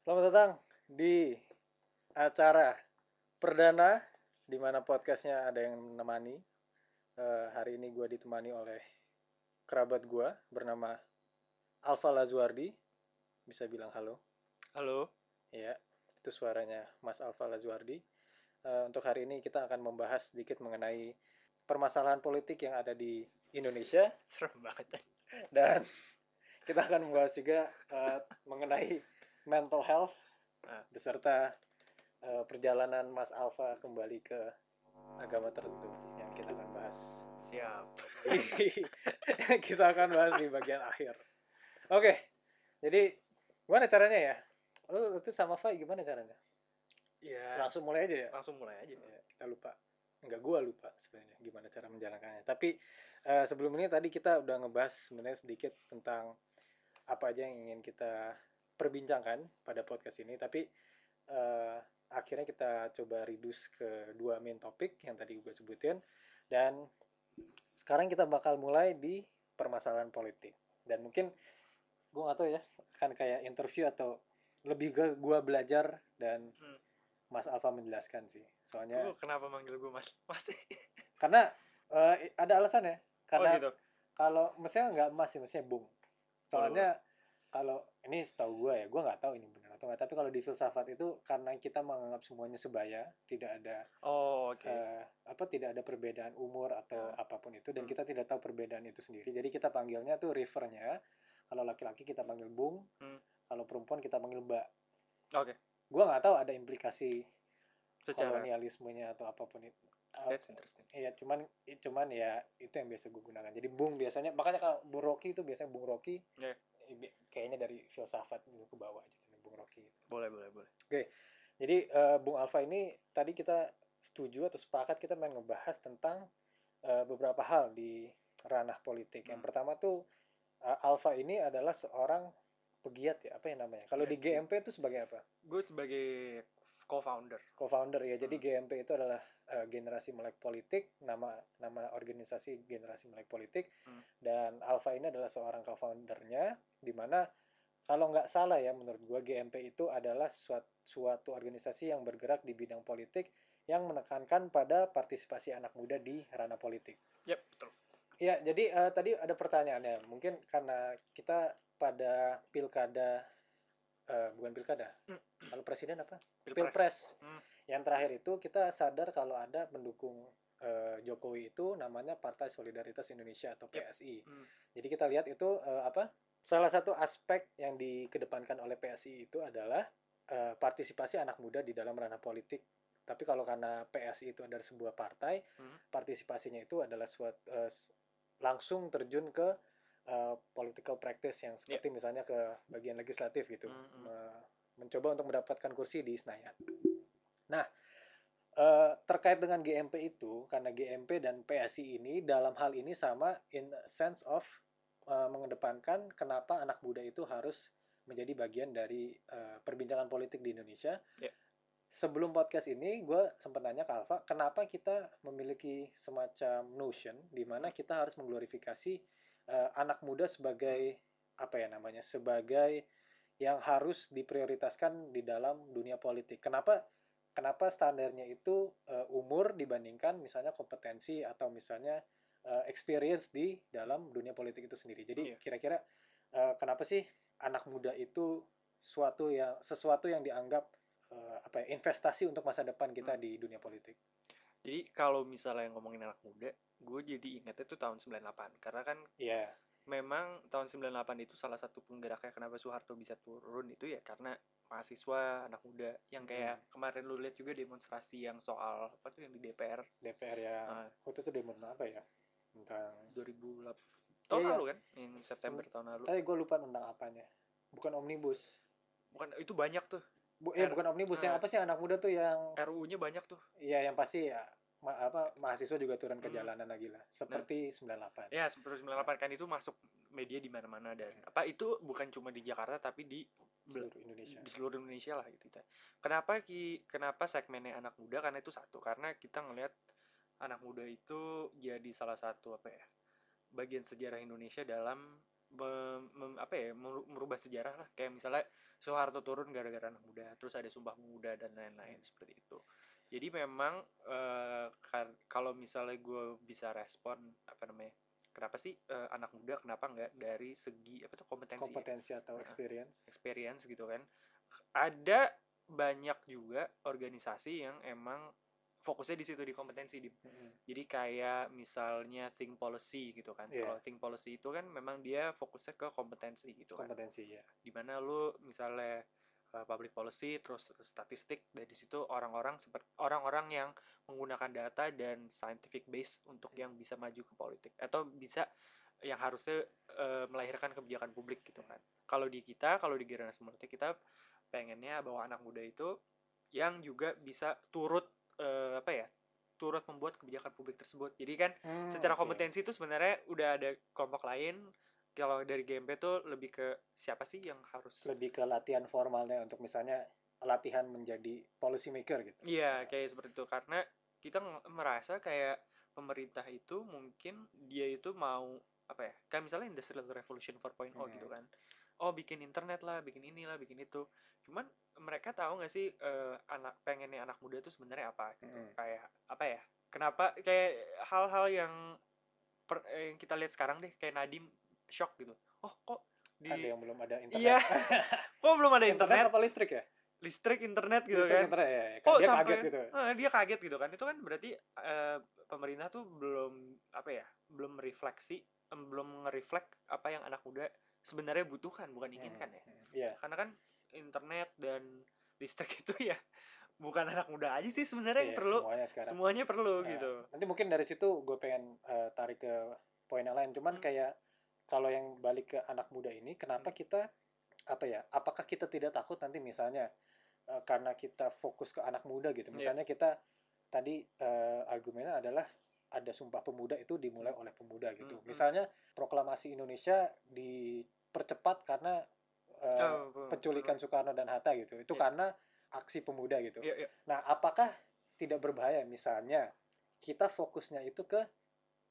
Selamat datang di acara perdana di mana podcastnya ada yang menemani. Eh, hari ini gue ditemani oleh kerabat gue bernama Alfa Lazuardi. Bisa bilang halo. Halo. Ya, itu suaranya Mas Alfa Lazuardi. Eh, untuk hari ini kita akan membahas sedikit mengenai permasalahan politik yang ada di Indonesia Serem banget. dan kita akan membahas juga eh, mengenai mental health Ah. beserta eh, perjalanan Mas Alfa kembali ke agama tertentu yang kita akan bahas. Siap. kita akan bahas di bagian akhir. Oke, jadi gimana caranya ya? Lu itu sama Fai gimana caranya? Ya. Langsung mulai aja ya. Langsung mulai aja. Ya, kita lupa. Enggak gua lupa sebenarnya gimana cara menjalankannya. Tapi eh, sebelum ini tadi kita udah ngebahas sebenarnya sedikit tentang apa aja yang ingin kita perbincangkan pada podcast ini. Tapi eh, akhirnya kita coba reduce ke dua main topik yang tadi gue sebutin. Dan sekarang kita bakal mulai di permasalahan politik. Dan mungkin gue gak tahu ya, kan kayak interview atau lebih ke gue belajar dan Hmm. Mas Alfa menjelaskan sih. Soalnya Lu kenapa manggil gue Mas? Mas. karena eh, ada alasan ya karena oh gitu. kalau mestinya nggak emas sih mestinya bung soalnya kalau ini setahu gue ya gue nggak tahu ini benar atau nggak tapi kalau di filsafat itu karena kita menganggap semuanya sebaya tidak ada Oh, oke. eh, apa tidak ada perbedaan umur atau Ah. apa pun itu dan Hmm. kita tidak tahu perbedaan itu sendiri jadi kita panggilnya tuh refernya kalau laki-laki kita panggil bung Hmm. kalau perempuan kita panggil mbak Oke. gue nggak tahu ada implikasi Secara kolonialismenya atau apa pun itu that's interesting. Iya, cuman cuman ya itu yang biasa gue gunakan. Jadi Bung biasanya makanya kalau Bung Rocky itu biasanya Bung Rocky Iya. Kayaknya dari filsafat gitu ke bawah aja kan Bung Rocky. Boleh, boleh, boleh. Jadi eh, Bung Alfa ini tadi kita setuju atau sepakat kita main ngebahas tentang eh, beberapa hal di ranah politik. Yang Hmm. pertama tuh eh, Alfa ini adalah seorang pegiat ya, apa yang namanya? Kalau di GMP itu sebagai apa? Gue sebagai co-founder. co-founder ya. Jadi Hmm. GMP itu adalah uh, generasi melek politik, nama nama organisasi generasi melek politik. Hmm. Dan Alpha ini adalah seorang co-foundernya di mana kalau nggak salah ya menurut gua GMP itu adalah suatu, suatu organisasi yang bergerak di bidang politik yang menekankan pada partisipasi anak muda di ranah politik. Yep, betul. Ya, jadi eh, tadi ada pertanyaannya. Mungkin karena kita pada pilkada, eh, bukan pilkada, Hmm. kalau presiden apa? Pilpres. Pilpres. Hmm. Yang terakhir itu kita sadar kalau ada pendukung eh, Jokowi itu namanya Partai Solidaritas Indonesia atau Yep. PSI. Hmm. Jadi kita lihat itu eh, apa? Salah satu aspek yang dikedepankan oleh PSI itu adalah eh, partisipasi anak muda di dalam ranah politik. Tapi kalau karena PSI itu adalah sebuah partai, Hmm. partisipasinya itu adalah suatu eh, s- langsung terjun ke eh, political practice yang seperti misalnya ke bagian legislatif gitu, Hmm, hmm. Me- mencoba untuk mendapatkan kursi di Senayan. Nah, eh, terkait dengan GMP itu, karena GMP dan PSI ini dalam hal ini sama in sense of eh, mengedepankan kenapa anak muda itu harus menjadi bagian dari perbincangan politik di Indonesia. Ya. Sebelum podcast ini, gue sempat nanya ke Alfa, kenapa kita memiliki semacam notion di mana kita harus mengglorifikasi eh, anak muda sebagai apa ya namanya, sebagai yang harus diprioritaskan di dalam dunia politik. Kenapa kenapa standarnya itu eh, umur dibandingkan misalnya kompetensi atau misalnya eh, experience di dalam dunia politik itu sendiri. Jadi Iya. kira-kira eh, kenapa sih anak muda itu suatu yang sesuatu yang dianggap eh, apa ya investasi untuk masa depan kita Hmm. di dunia politik? Jadi kalau misalnya ngomongin anak muda, gue jadi ingetnya tuh tahun 98. Karena kan Iya. memang tahun 98 itu salah satu penggeraknya kenapa Soeharto bisa turun itu ya karena mahasiswa anak muda yang kayak kemarin lu lihat juga demonstrasi yang soal apa tuh yang di DPR DPR ya. Ah. Waktu itu demo apa ya? Tentang 2008 tahun Iya, iya. lalu kan yang September tahun lalu tapi gue lupa tentang apanya. Bukan omnibus. bukan itu banyak tuh Bu, eh R- bukan omnibus yang ah. apa sih anak muda tuh yang RUU-nya banyak tuh Iya, yang pasti ya ma- apa mahasiswa juga turun ke Hmm. jalanan lagi lah. Seperti 98. ya seperti 98 kan itu masuk media di mana-mana dan apa itu bukan cuma di Jakarta tapi di Seluruh Indonesia. di seluruh Indonesia lah gitu. Kenapa ki kenapa segmennya anak muda karena itu satu karena kita ngelihat anak muda itu jadi salah satu apa ya bagian sejarah Indonesia dalam mem- mem- apa ya meru- merubah sejarah lah kayak misalnya Soeharto turun gara-gara anak muda terus ada Sumpah Pemuda dan lain-lain seperti itu jadi memang kar- kalau misalnya gue bisa respon apa namanya kenapa sih eh, anak muda kenapa nggak dari segi apa tuh kompetensi ya? kompetensi atau Nah. experience experience gitu kan ada banyak juga organisasi yang emang fokusnya di situ di kompetensi di Mm-mm. jadi kayak misalnya think policy gitu kan. Iya. kalau think policy itu kan memang dia fokusnya ke kompetensi gitu kan. Kompetensi ya di mana lu misalnya uh, public policy terus statistik dari situ orang-orang seperti orang-orang yang menggunakan data dan scientific base untuk yang bisa maju ke politik atau bisa yang harusnya uh, melahirkan kebijakan publik gitu kan. Kalau di kita kalau di generasi muda kita pengennya bahwa anak muda itu yang juga bisa turut uh, apa ya turut membuat kebijakan publik tersebut. Jadi kan Hmm, secara oke. kompetensi itu sebenarnya udah ada kelompok lain. Kalau dari GMP tuh lebih ke siapa sih yang harus lebih ke latihan formalnya untuk misalnya latihan menjadi policy maker gitu. Iya kayak seperti itu. Karena kita merasa kayak pemerintah itu mungkin dia itu mau apa ya kayak misalnya industrial revolution 4.0 gitu Hmm. kan oh bikin internet lah bikin inilah bikin itu. Cuman mereka tahu nggak sih eh, anak pengennya anak muda itu sebenarnya apa gitu. Mm-mm. kayak apa ya kenapa kayak hal-hal yang per- eh, yang kita lihat sekarang deh kayak Nadim shock gitu. Oh kok di ada yang belum ada internet. Iya. Kok belum ada internet internet? apa listrik ya? Listrik internet gitu listrik kan. internet ya, ya. Kok dia sampai- kaget gitu. Eh, dia kaget gitu kan. Itu kan berarti eh, pemerintah tuh belum apa ya belum refleksi belum nge-reflect apa yang anak muda sebenarnya butuhkan bukan inginkan ya. Hmm, iya. Karena kan internet dan listrik itu ya bukan anak muda aja sih sebenarnya yang iya, perlu. semuanya sekarang. Semuanya perlu Nah, gitu. Nanti mungkin dari situ gue pengen eh, tarik ke poin yang lain. Cuman Hmm. kayak kalau yang balik ke anak muda ini kenapa Hmm. kita apa ya apakah kita tidak takut nanti misalnya eh, karena kita fokus ke anak muda gitu. Iya. misalnya kita tadi eh, argumennya adalah ada sumpah pemuda itu dimulai oleh pemuda gitu Hmm, hmm. misalnya proklamasi Indonesia dipercepat karena eh, Oh, pe- penculikan Soekarno dan Hatta gitu itu Iya. karena aksi pemuda gitu Iya, iya. Nah, apakah tidak berbahaya misalnya kita fokusnya itu ke uh,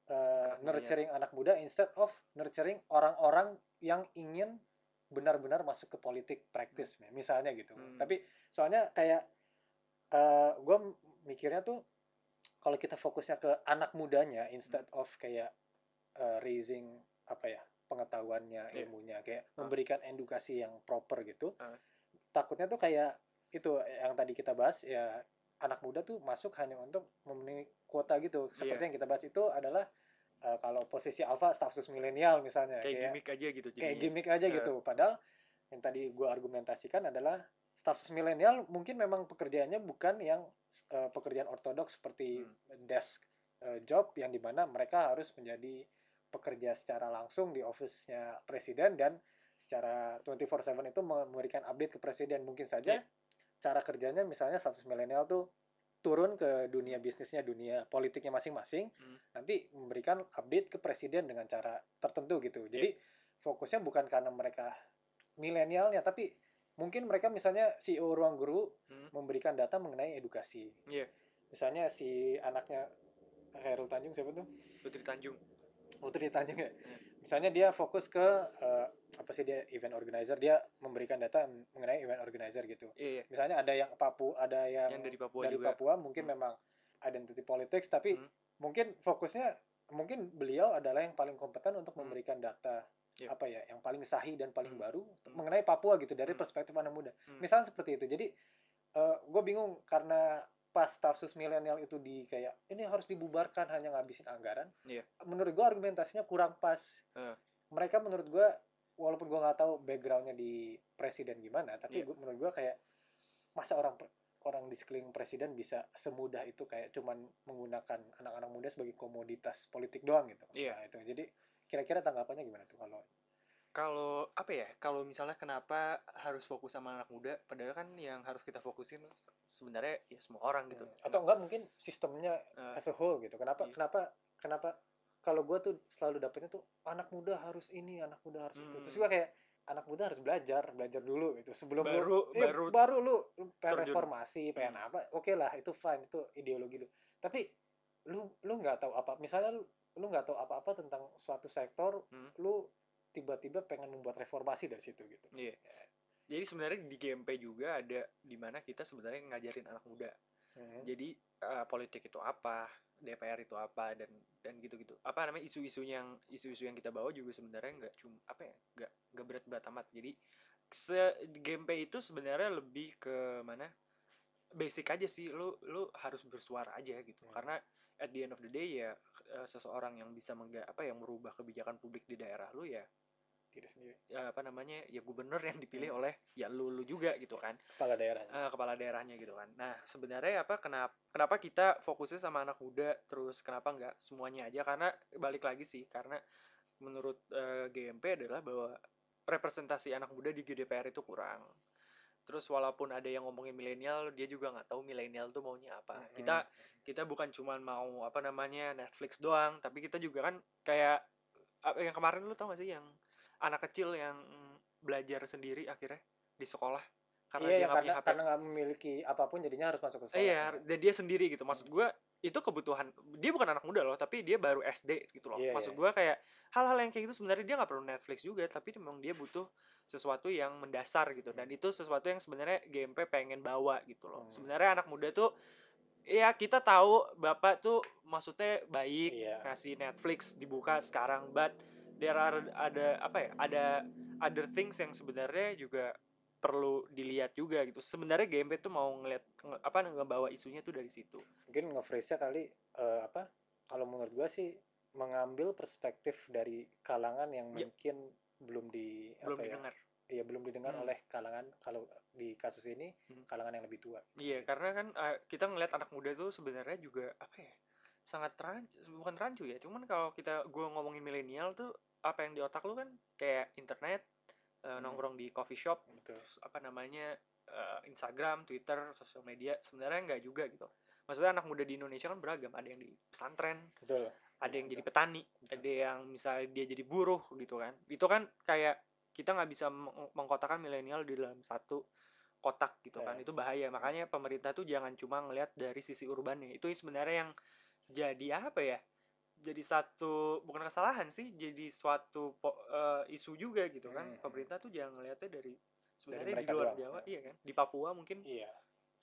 Anak muda. nurturing anak muda instead of nurturing orang-orang yang ingin benar-benar masuk ke politik praktis misalnya gitu. Hmm. Tapi soalnya kayak uh, gue mikirnya tuh kalau kita fokusnya ke anak mudanya instead Hmm. of kayak uh, raising apa ya pengetahuannya, Iya. ilmunya kayak Ah. memberikan edukasi yang proper gitu. Ah. Takutnya tuh kayak itu yang tadi kita bahas ya anak muda tuh masuk hanya untuk memenuhi kuota gitu. Seperti Iya. yang kita bahas itu adalah uh, kalau posisi alpha staff sus milenial misalnya kayak gimmick aja gitu kayak jadinya. gimmick aja Eh. gitu. Padahal yang tadi gue argumentasikan adalah status milenial mungkin memang pekerjaannya bukan yang uh, pekerjaan ortodoks seperti Hmm. desk uh, job yang di mana mereka harus menjadi pekerja secara langsung di office-nya presiden dan secara 24/7 itu memberikan update ke presiden mungkin saja Iya. cara kerjanya misalnya status milenial tuh turun ke dunia bisnisnya dunia politiknya masing-masing Hmm. nanti memberikan update ke presiden dengan cara tertentu gitu jadi fokusnya bukan karena mereka milenialnya tapi mungkin mereka misalnya CEO ruang guru Hmm. memberikan data mengenai edukasi Iya. misalnya si anaknya Khairul Tanjung siapa tuh Putri Tanjung Putri Tanjung ya Iya. misalnya dia fokus ke eh, apa sih dia event organizer dia memberikan data mengenai event organizer gitu iya iya. misalnya ada yang Papua ada yang, yang dari Papua dari juga Papua mungkin Hmm. memang identity politics tapi Hmm. mungkin fokusnya mungkin beliau adalah yang paling kompeten untuk Hmm. memberikan data Iya. apa ya yang paling sahih dan paling Hmm. baru Hmm. mengenai Papua gitu dari Hmm. perspektif anak muda Hmm. misalnya seperti itu jadi gue bingung karena pas stafsus milenial itu di kayak ini harus dibubarkan hanya ngabisin anggaran Iya. menurut gue argumentasinya kurang pas Eh. mereka menurut gue walaupun gue nggak tahu backgroundnya di presiden gimana tapi Iya. gua- menurut gue kayak masa orang orang di sekeliling presiden bisa semudah itu kayak cuman menggunakan anak-anak muda sebagai komoditas politik doang gitu Iya. nah, itu jadi kira-kira tanggapannya gimana tuh kalau kalau apa ya kalau misalnya kenapa harus fokus sama anak muda padahal kan yang harus kita fokusin sebenarnya ya semua orang gitu Hmm. atau enggak mungkin sistemnya Eh, as a whole gitu kenapa Iya. kenapa kenapa kalau gue tuh selalu dapetnya tuh anak muda harus ini anak muda harus itu terus Hmm. gue kayak anak muda harus belajar belajar dulu gitu sebelum Baru- lu iya, baru baru lu pengen reformasi pengen Hmm. apa oke lah itu fine itu ideologi lu tapi lu lu nggak tahu apa misalnya lu lu nggak tahu apa-apa tentang suatu sektor Hmm. lu tiba-tiba pengen membuat reformasi dari situ gitu Iya. Jadi sebenarnya di GMP juga ada di mana kita sebenarnya ngajarin anak muda. Hmm. Jadi eh, politik itu apa, DPR itu apa dan dan gitu-gitu. Apa namanya isu-isu yang isu-isu yang kita bawa juga sebenarnya nggak cuma apa ya, nggak nggak berat-berat amat. Jadi se GMP itu sebenarnya lebih ke mana? Basic aja sih. Lu lu harus bersuara aja gitu. Hmm. Karena at the end of the day ya eh, seseorang yang bisa mengga apa yang merubah kebijakan publik di daerah lu ya tidak sendiri. ya apa namanya ya gubernur yang dipilih Hmm. oleh ya lu lu juga gitu kan. Kepala daerah. Eh, kepala daerahnya gitu kan. Nah sebenarnya apa kenapa kenapa kita fokusnya sama anak muda terus kenapa nggak semuanya aja? Karena balik lagi sih karena menurut eh, GMP adalah bahwa representasi anak muda di GDPR itu kurang terus walaupun ada yang ngomongin milenial dia juga nggak tahu milenial tuh maunya apa. Mm-mm. kita kita bukan cuma mau apa namanya Netflix doang tapi kita juga kan kayak apa yang kemarin lu tau gak sih yang anak kecil yang belajar sendiri akhirnya di sekolah karena iya dia ya, nggak punya HP karena nggak memiliki apa pun jadinya harus masuk ke sekolah. Iya dan dia sendiri gitu. Maksud gua itu kebutuhan dia bukan anak muda loh tapi dia baru SD gitu loh. Iya, maksud iya. gua kayak hal-hal yang kayak gitu sebenarnya dia nggak perlu Netflix juga tapi memang dia butuh sesuatu yang mendasar gitu dan itu sesuatu yang sebenarnya GMP pengen bawa gitu loh Hmm. sebenarnya anak muda tuh ya kita tahu bapak tuh maksudnya baik Iya. ngasih Netflix dibuka sekarang but there are ada apa ya ada other things yang sebenarnya juga perlu dilihat juga gitu sebenarnya GMP tuh mau ngeliat nge- apa ngebawa isunya tuh dari situ mungkin nge-phrase-nya kali eh, apa kalau menurut gua sih mengambil perspektif dari kalangan yang Ya. mungkin belum di belum apa ya didengar iya belum didengar Hmm. oleh kalangan kalau di kasus ini Hmm. kalangan yang lebih tua Iya, karena kan eh, kita ngelihat anak muda tuh sebenarnya juga apa ya? Sangat rancu, bukan rancu ya. Cuman kalau kita gua ngomongin milenial tuh apa yang di otak lu kan kayak internet, Hmm. nongkrong di coffee shop, betul terus apa namanya? eh, Instagram, Twitter, sosial media. Sebenarnya nggak juga gitu. Maksudnya anak muda di Indonesia kan beragam. Ada yang di pesantren, betul ada yang jadi petani, ada yang misalnya dia jadi buruh gitu kan. Itu kan kayak kita nggak bisa meng- mengkotakan milenial di dalam satu kotak gitu kan. Ya. Itu bahaya. Makanya pemerintah tuh jangan cuma ngelihat dari sisi urbannya. Itu sebenarnya yang jadi apa ya? Jadi satu bukan kesalahan sih, jadi suatu po- eh, isu juga gitu kan. Hmm. Pemerintah tuh jangan ngelihatnya dari sebenarnya di luar doang, Jawa, ya. iya kan? Di Papua mungkin iya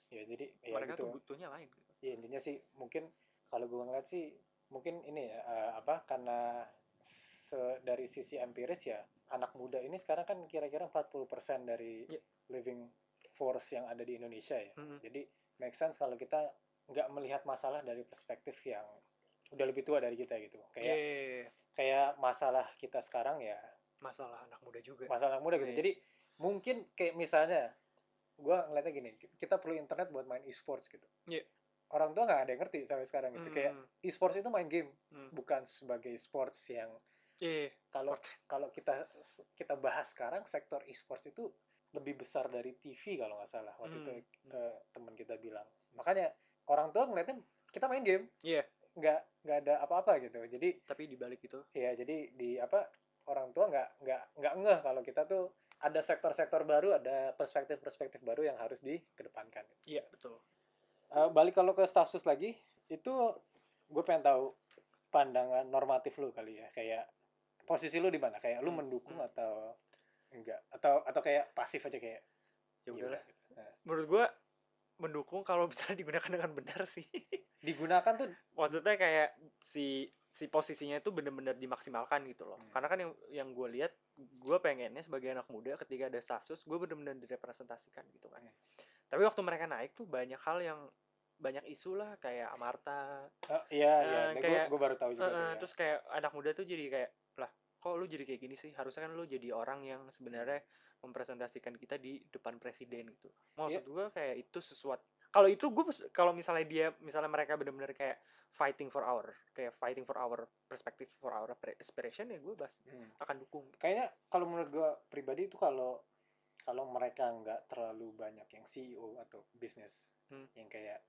ya jadi ya mereka gitu tuh butuhnya lain gitu. ya intinya sih mungkin kalau gue ngeliat sih mungkin ini ya eh, apa karena se- dari sisi empiris ya anak muda ini sekarang kan kira-kira 40% dari Ya. living force yang ada di Indonesia ya Mhm. jadi make sense kalau kita nggak melihat masalah dari perspektif yang udah lebih tua dari kita gitu kayak Iya, kayak masalah kita sekarang ya masalah anak muda juga. masalah anak muda gitu Iya. jadi mungkin kayak misalnya gua ngeliatnya gini kita perlu internet buat main e-sports gitu Iya. Orang tua nggak ada yang ngerti sampai sekarang gitu. Kayak Hmm, e-sports itu main game hmm. bukan sebagai sports yang Iya, kalau kalau kita kita bahas sekarang sektor e-sports itu lebih besar dari TV kalau nggak salah. Waktu itu Hmm. eh, teman kita bilang. Makanya orang tua ngeliatnya kita main game. Iya. nggak nggak ada apa-apa gitu. Jadi tapi dibalik itu. Ya jadi di apa orang tua nggak nggak nggak ngeh kalau kita tuh ada sektor-sektor baru ada perspektif-perspektif baru yang harus dikedepankan. Iya betul Eh, balik kalau ke staff sus lagi itu gue pengen tahu pandangan normatif lu kali ya kayak posisi lu di mana kayak lu Hmm, mendukung hmm. atau enggak atau atau kayak pasif aja kayak ya "Ya udahlah udah," gitu. Nah, menurut gua mendukung kalau bisa digunakan dengan benar sih digunakan tuh maksudnya kayak si si posisinya itu bener-bener dimaksimalkan gitu loh Hmm. karena kan yang yang gue lihat gue pengennya sebagai anak muda ketika ada staff sus gue bener-bener direpresentasikan gitu kan Hmm. Tapi waktu mereka naik tuh banyak hal yang banyak isu lah kayak Amarta oh, iya iya gue kayak, gue baru tahu juga Eh, tuh ya. terus kayak anak muda tuh jadi kayak lah kok lu jadi kayak gini sih harusnya kan lu jadi orang yang sebenarnya mempresentasikan kita di depan presiden gitu maksud Iya. gua kayak itu sesuatu kalau itu gue kalau misalnya dia misalnya mereka benar-benar kayak fighting for our kayak fighting for our perspective for our aspiration ya gue bas Hmm. akan dukung kayaknya kalau menurut gue pribadi itu kalau kalau mereka nggak terlalu banyak yang CEO atau bisnis Hmm. yang kayak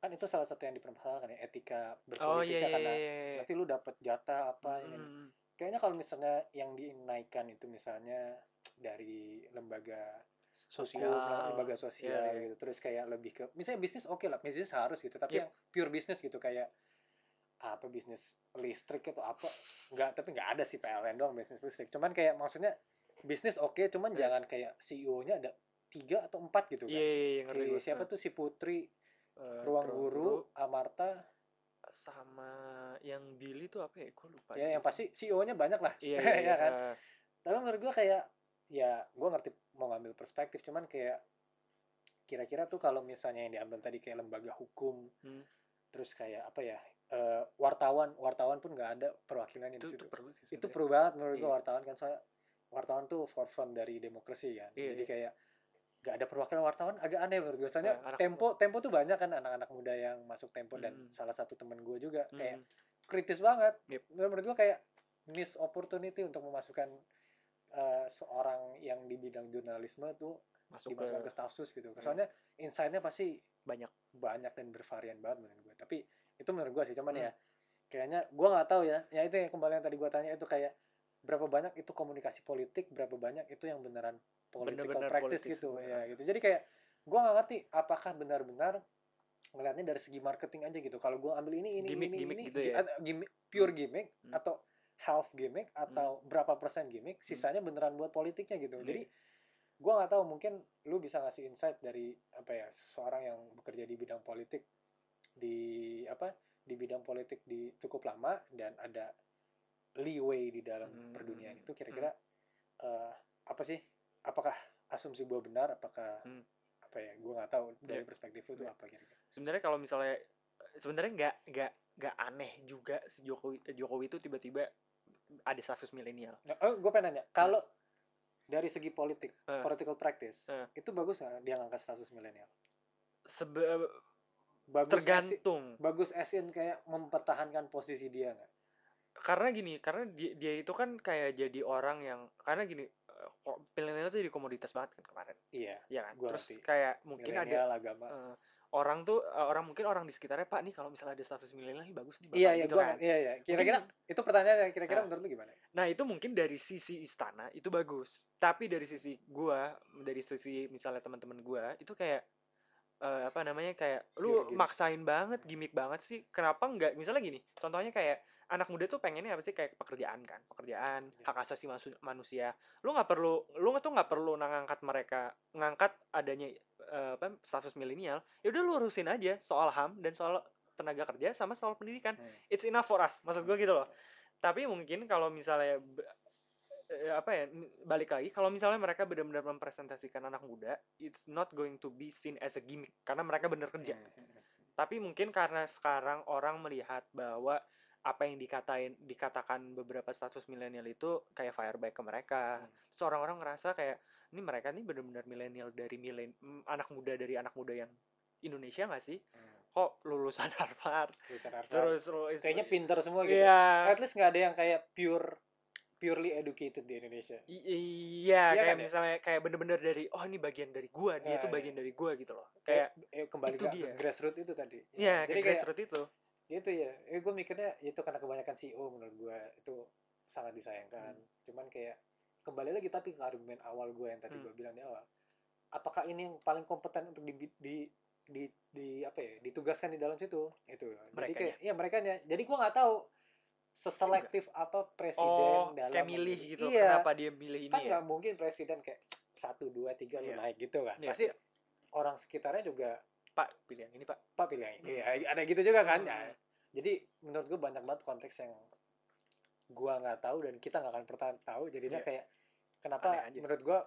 kan itu salah satu yang dipermasalahkan ya etika oh berpolitiknya iya iya karena iya, iya. nanti lu dapat jatah apa ini Hmm, kayaknya kalau misalnya yang dinaikkan itu misalnya dari lembaga sosial hukum, lembaga sosial Iya, iya. gitu terus kayak lebih ke misalnya bisnis oke lah bisnis harus gitu tapi Yep. yang pure bisnis gitu kayak apa bisnis listrik atau apa nggak tapi nggak ada sih PLN doang bisnis listrik cuman kayak maksudnya bisnis oke cuman Hmm. jangan kayak CEO-nya ada tiga atau empat gitu kan Iya, iya, iya, ngerti Kayak gue. siapa tuh si Putri Eh, Ruang Guru Amarta sama yang Billy tuh apa ya? Gue lupa. ya yang pasti CEO-nya banyak lah Iya, iya, iya. ya kan eh, tapi menurut gua kayak ya gua ngerti mau ngambil perspektif cuman kayak kira-kira tuh kalau misalnya yang diambil tadi kayak lembaga hukum Hmm. terus kayak apa ya eh, wartawan wartawan pun nggak ada perwakilannya itu, di itu situ perlu sih itu perlu banget menurut gua Iya. wartawan kan soalnya wartawan tuh forefront dari demokrasi kan Iya, jadi iya. kayak nggak ada perwakilan wartawan agak aneh menurut gua soalnya Nah, tempo tempo tuh banyak kan anak-anak muda yang masuk tempo dan Mm. salah satu temen gua juga Hmm, kayak kritis banget Yep. menurut gua kayak miss opportunity untuk memasukkan eh, seorang yang di bidang jurnalisme tuh masuk ke dimasukkan ke staff sus gitu Hmm. soalnya insight-nya pasti banyak. banyak dan bervarian banget menurut gue tapi itu menurut gue sih cuman Hmm. ya kayaknya gue nggak tahu ya ya itu yang kembali yang tadi gue tanya itu kayak berapa banyak itu komunikasi politik berapa banyak itu yang beneran political Bener-bener practice politis gitu semua. ya gitu jadi kayak gue nggak ngerti apakah benar-benar ngelihatnya dari segi marketing aja gitu kalau gue ambil ini ini Gimmick- ini gimmick ini gitu gi- ya? gimmick pure gimmick Hmm. atau half gimmick atau berapa persen gimmick sisanya beneran buat politiknya gitu Iya. jadi gue nggak tahu mungkin lu bisa ngasih insight dari apa ya seseorang yang bekerja di bidang politik di apa di bidang politik di cukup lama dan ada leeway di dalam Hmm. perdunian itu kira-kira eh, apa sih apakah asumsi gue benar apakah Hmm. apa ya gue nggak tahu dari Iya. perspektif lu tuh Iya. apa kira-kira sebenarnya kalau misalnya sebenarnya nggak nggak nggak aneh juga si Jokowi Jokowi itu tiba-tiba ada status milenial nah, oh gue pengen nanya kalau dari segi politik Eh. political practice Eh. itu bagus nggak dia ngangkat status milenial Sebe bagus as in- tergantung bagus asin kayak mempertahankan posisi dia nggak karena gini karena dia, dia itu kan kayak jadi orang yang karena gini eh, kok milenial itu jadi komoditas banget kan kemarin iya ya kan Gua terus ngerti. kayak mungkin ada agama eh, orang tuh eh, orang mungkin orang di sekitarnya pak nih kalau misalnya ada status milenial nih bagus nih Bapak," iya iya gitu gua kan iya iya kira-kira itu pertanyaannya kira-kira Nah. menurut lu gimana Nah itu mungkin dari sisi istana itu bagus, tapi dari sisi gua, dari sisi misalnya teman-teman gua itu kayak eh, apa namanya kayak lu Pure gimmick. maksain banget, gimmick banget sih. Kenapa nggak? Misalnya gini, contohnya kayak anak muda tuh pengennya apa sih kayak pekerjaan kan, pekerjaan, Ya. hak asasi manusia. Lu nggak perlu, lu tuh nggak perlu ngangkat mereka, ngangkat adanya eh, apa status milenial. Ya udah lu urusin aja soal ham dan soal tenaga kerja sama soal pendidikan. Hmm. It's enough for us, maksud gua gitu loh tapi mungkin kalau misalnya eh, apa ya balik lagi kalau misalnya mereka benar-benar mempresentasikan anak muda it's not going to be seen as a gimmick karena mereka bener kerja Hmm. tapi mungkin karena sekarang orang melihat bahwa apa yang dikatain dikatakan beberapa status milenial itu kayak fireback ke mereka Hmm. terus orang-orang ngerasa kayak ini mereka nih benar-benar milenial dari milen anak muda dari anak muda yang Indonesia nggak sih Hmm. kok lulusan Harvard Lulusan Harvard. terus lu kayaknya pinter semua gitu iya at least nggak ada yang kayak pure purely educated di Indonesia I- iya Iya kayak kan ya? misalnya kayak bener-bener dari oh ini bagian dari gua dia Ah, tuh iya. bagian dari gua gitu loh kayak eh, kembali itu ke, dia. grassroots itu tadi ya jadi grassroots itu itu ya. Eh, gue mikirnya itu karena kebanyakan CEO menurut gue itu sangat disayangkan. Cuman kayak kembali lagi tapi ke argumen awal gue yang tadi Hmm. gue bilang di awal. Apakah ini yang paling kompeten untuk di di di, di apa ya ditugaskan di dalam situ? Itu. Jadi Merekanya. kayak ya mereka jadi gue nggak tahu seselektif apa presiden oh dalam kayak milih memilih. gitu iya. kenapa dia milih ini kan ya? nggak mungkin presiden kayak satu dua tiga lu Iya. naik gitu kan. Iya, pasti iya. orang sekitarnya juga pak pilih yang ini pak pak pilih yang ini Hmm. Ya, ada gitu juga kan Hmm. Ya, jadi menurut gue banyak banget konteks yang gua nggak tahu dan kita nggak akan pernah tahu jadinya Iya. kayak kenapa menurut gua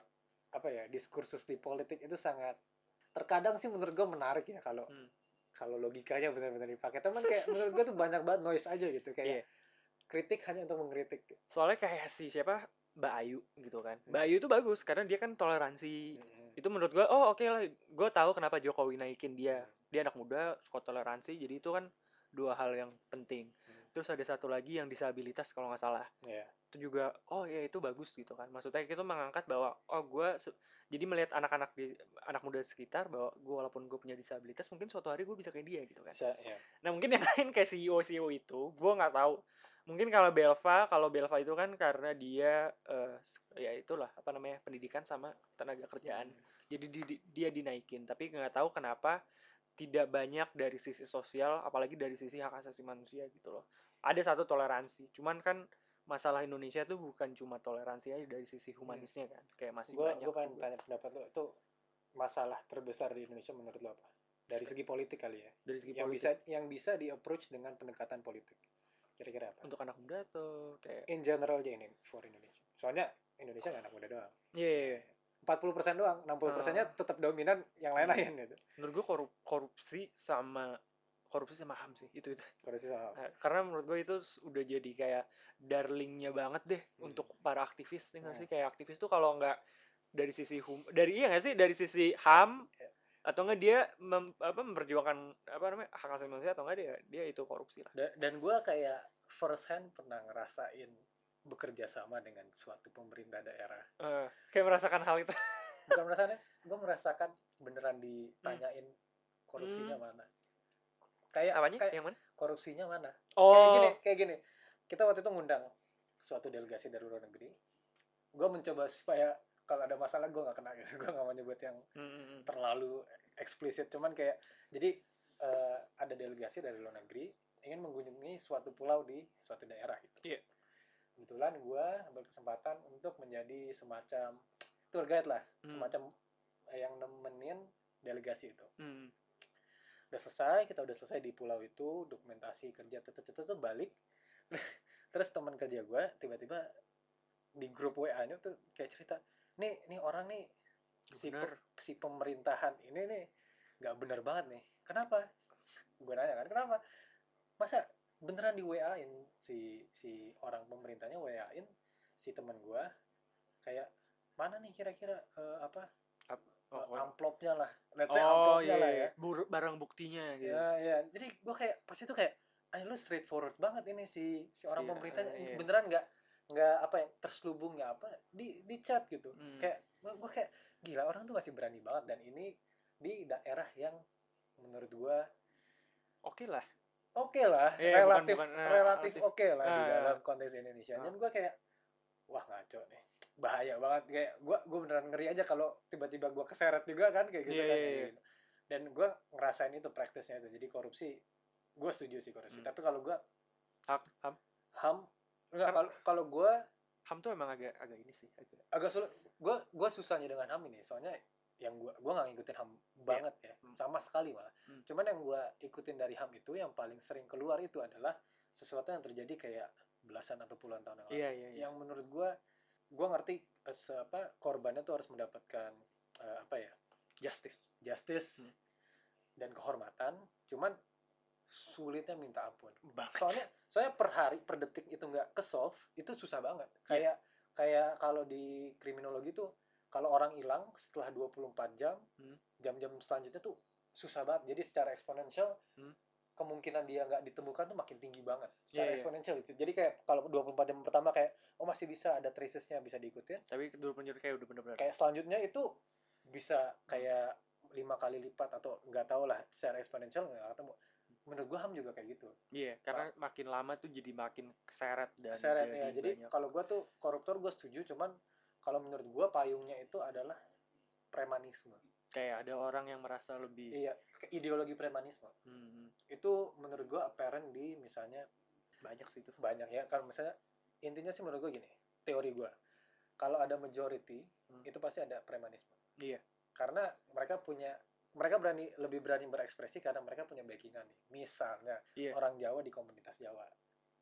apa ya diskursus di politik itu sangat terkadang sih menurut gua menarik ya kalau Hmm. kalau logikanya benar-benar dipakai teman kayak menurut gua tuh banyak banget noise aja gitu kayak Iya. kritik hanya untuk mengkritik soalnya kayak si siapa Mbak Ayu gitu kan Hmm. Mbak Ayu itu bagus karena dia kan toleransi Hmm. itu menurut gua oh oke lah gue tahu kenapa Jokowi naikin dia dia anak muda suka toleransi jadi itu kan dua hal yang penting Hmm. terus ada satu lagi yang disabilitas kalau nggak salah Iya. itu juga oh ya itu bagus gitu kan maksudnya kita mengangkat bahwa oh gue jadi melihat anak-anak di anak muda sekitar bahwa gue walaupun gue punya disabilitas mungkin suatu hari gue bisa kayak dia gitu kan Bisa, ya. nah mungkin yang lain kayak CEO CEO itu gue nggak tahu mungkin kalau Belva kalau Belva itu kan karena dia s- ya itulah apa namanya pendidikan sama tenaga kerjaan. Jadi di- di- dia dinaikin tapi nggak tahu kenapa tidak banyak dari sisi sosial apalagi dari sisi hak asasi manusia gitu loh. Ada satu toleransi cuman kan masalah Indonesia tuh bukan cuma toleransi aja dari sisi humanisnya kan kayak masih gue banyak pengen juga. tanya pendapat lo itu masalah terbesar di Indonesia menurut lo apa? Dari segi politik kali ya? Dari segi yang politik. bisa yang bisa di approach dengan pendekatan politik kira-kira apa untuk anak muda atau kayak in general aja ini for Indonesia soalnya Indonesia nggak anak muda doang iya iya, iya. 40% doang 60 persennya Ah. tetap dominan yang lain-lain gitu menurut gue korup korupsi sama korupsi sama ham sih itu itu korupsi sama Nah, karena menurut gue itu udah jadi kayak darlingnya banget deh Hmm. untuk para aktivis ya nggak Hmm. sih kayak aktivis tuh kalau nggak dari sisi hum dari iya nggak sih dari sisi ham Ya. Atau enggak dia mem, apa memperjuangkan apa namanya hak asasi manusia atau enggak dia dia itu korupsi lah. Da- dan gue kayak first hand pernah ngerasain bekerja sama dengan suatu pemerintah daerah. Eh, kayak merasakan hal itu. Bukan merasakan gue merasakan beneran ditanyain korupsinya mana. Kayak apanya? kayak yang mana? korupsinya mana? Oh. kayak gini kayak gini. Kita waktu itu ngundang suatu delegasi dari luar negeri. Gue mencoba supaya kalau ada masalah gue nggak kena gitu gue nggak mau nyebut yang Mm, mm, mm. terlalu eksplisit cuman kayak jadi eh, ada delegasi dari luar negeri ingin mengunjungi suatu pulau di suatu daerah gitu Iya. kebetulan gue berkesempatan untuk menjadi semacam tour guide lah Hmm. semacam yang nemenin delegasi itu Mm. udah selesai kita udah selesai di pulau itu dokumentasi kerja tetet tetet balik terus teman kerja gue tiba-tiba di grup WA nya tuh kayak cerita nih nih orang nih si, pe- si pemerintahan ini nih nggak bener banget nih. Kenapa? Gue nanya kan kenapa? Masa beneran di WA in si si orang pemerintahnya WA in si teman gue kayak mana nih kira-kira eh, apa? Oh, eh, amplopnya lah. Let's say oh amplopnya iya, lah iya. ya. Bur- barang buktinya gitu. Ya, ya. Jadi gue kayak pas itu kayak, ah lu straightforward banget ini si si orang Si, pemerintahnya. eh, iya. beneran nggak nggak apa ya terselubung nggak apa di di chat gitu. Hmm. Kayak gue kayak gila orang tuh masih berani banget dan ini di daerah yang menurut gue oke lah oke lah Iya, bukan- relatif bukan, eh, relatif relatif. oke lah di Ah, dalam konteks Indonesia. Ah. Dan gue kayak wah ngaco nih bahaya banget kayak gue gue beneran ngeri aja kalau tiba-tiba gue keseret juga kan kayak gitu Iya, kan iya, iya. dan gue ngerasain itu praktisnya itu jadi korupsi gue setuju sih korupsi Hmm. tapi kalau gue hak ham ham enggak kalau kalau gue ham tuh emang agak agak ini sih agak agak sulit. Gue gue susahnya dengan ham ini soalnya yang gue gue nggak ngikutin ham banget ya. Hmm. sama sekali malah. Hmm. cuman yang gue ikutin dari ham itu yang paling sering keluar itu adalah sesuatu yang terjadi kayak belasan atau puluhan tahun yang lalu. Iya iya iya. Yang menurut gue gue ngerti eh, apa korbannya tuh harus mendapatkan eh, apa ya justice. justice Hmm. dan kehormatan. Cuman sulitnya minta ampun. Banget. Soalnya soalnya per hari per detik itu nggak ke solve itu susah banget. Kayak kayak kalau di kriminologi tuh kalau orang hilang setelah 24 jam Hmm. jam-jam selanjutnya tuh susah banget. Jadi secara eksponensial Hmm. kemungkinan dia nggak ditemukan tuh makin tinggi banget. Secara Iya, iya. eksponensial itu jadi kayak kalau 24 jam pertama kayak oh masih bisa ada tracesnya bisa diikutin. Tapi dulu penjuru kayak udah bener-bener. Kayak selanjutnya itu bisa kayak lima kali lipat atau nggak tahu lah secara eksponensial nggak ketemu menurut gua ham juga kayak gitu. Iya karena makin lama tuh jadi makin keseret dan keseret ya. Jadi kalau gua tuh koruptor gua setuju cuman kalau menurut gua payungnya itu adalah premanisme. Kayak ada orang yang merasa lebih iya ideologi premanisme. Hmm, itu menurut gua apparent di misalnya banyak sih itu. Banyak ya. Kalau misalnya intinya sih menurut gua gini teori gua. Kalau ada majority Hmm. itu pasti ada premanisme. Iya. Karena mereka punya mereka berani lebih berani berekspresi karena mereka punya backingan nih misalnya Iya. orang Jawa di komunitas Jawa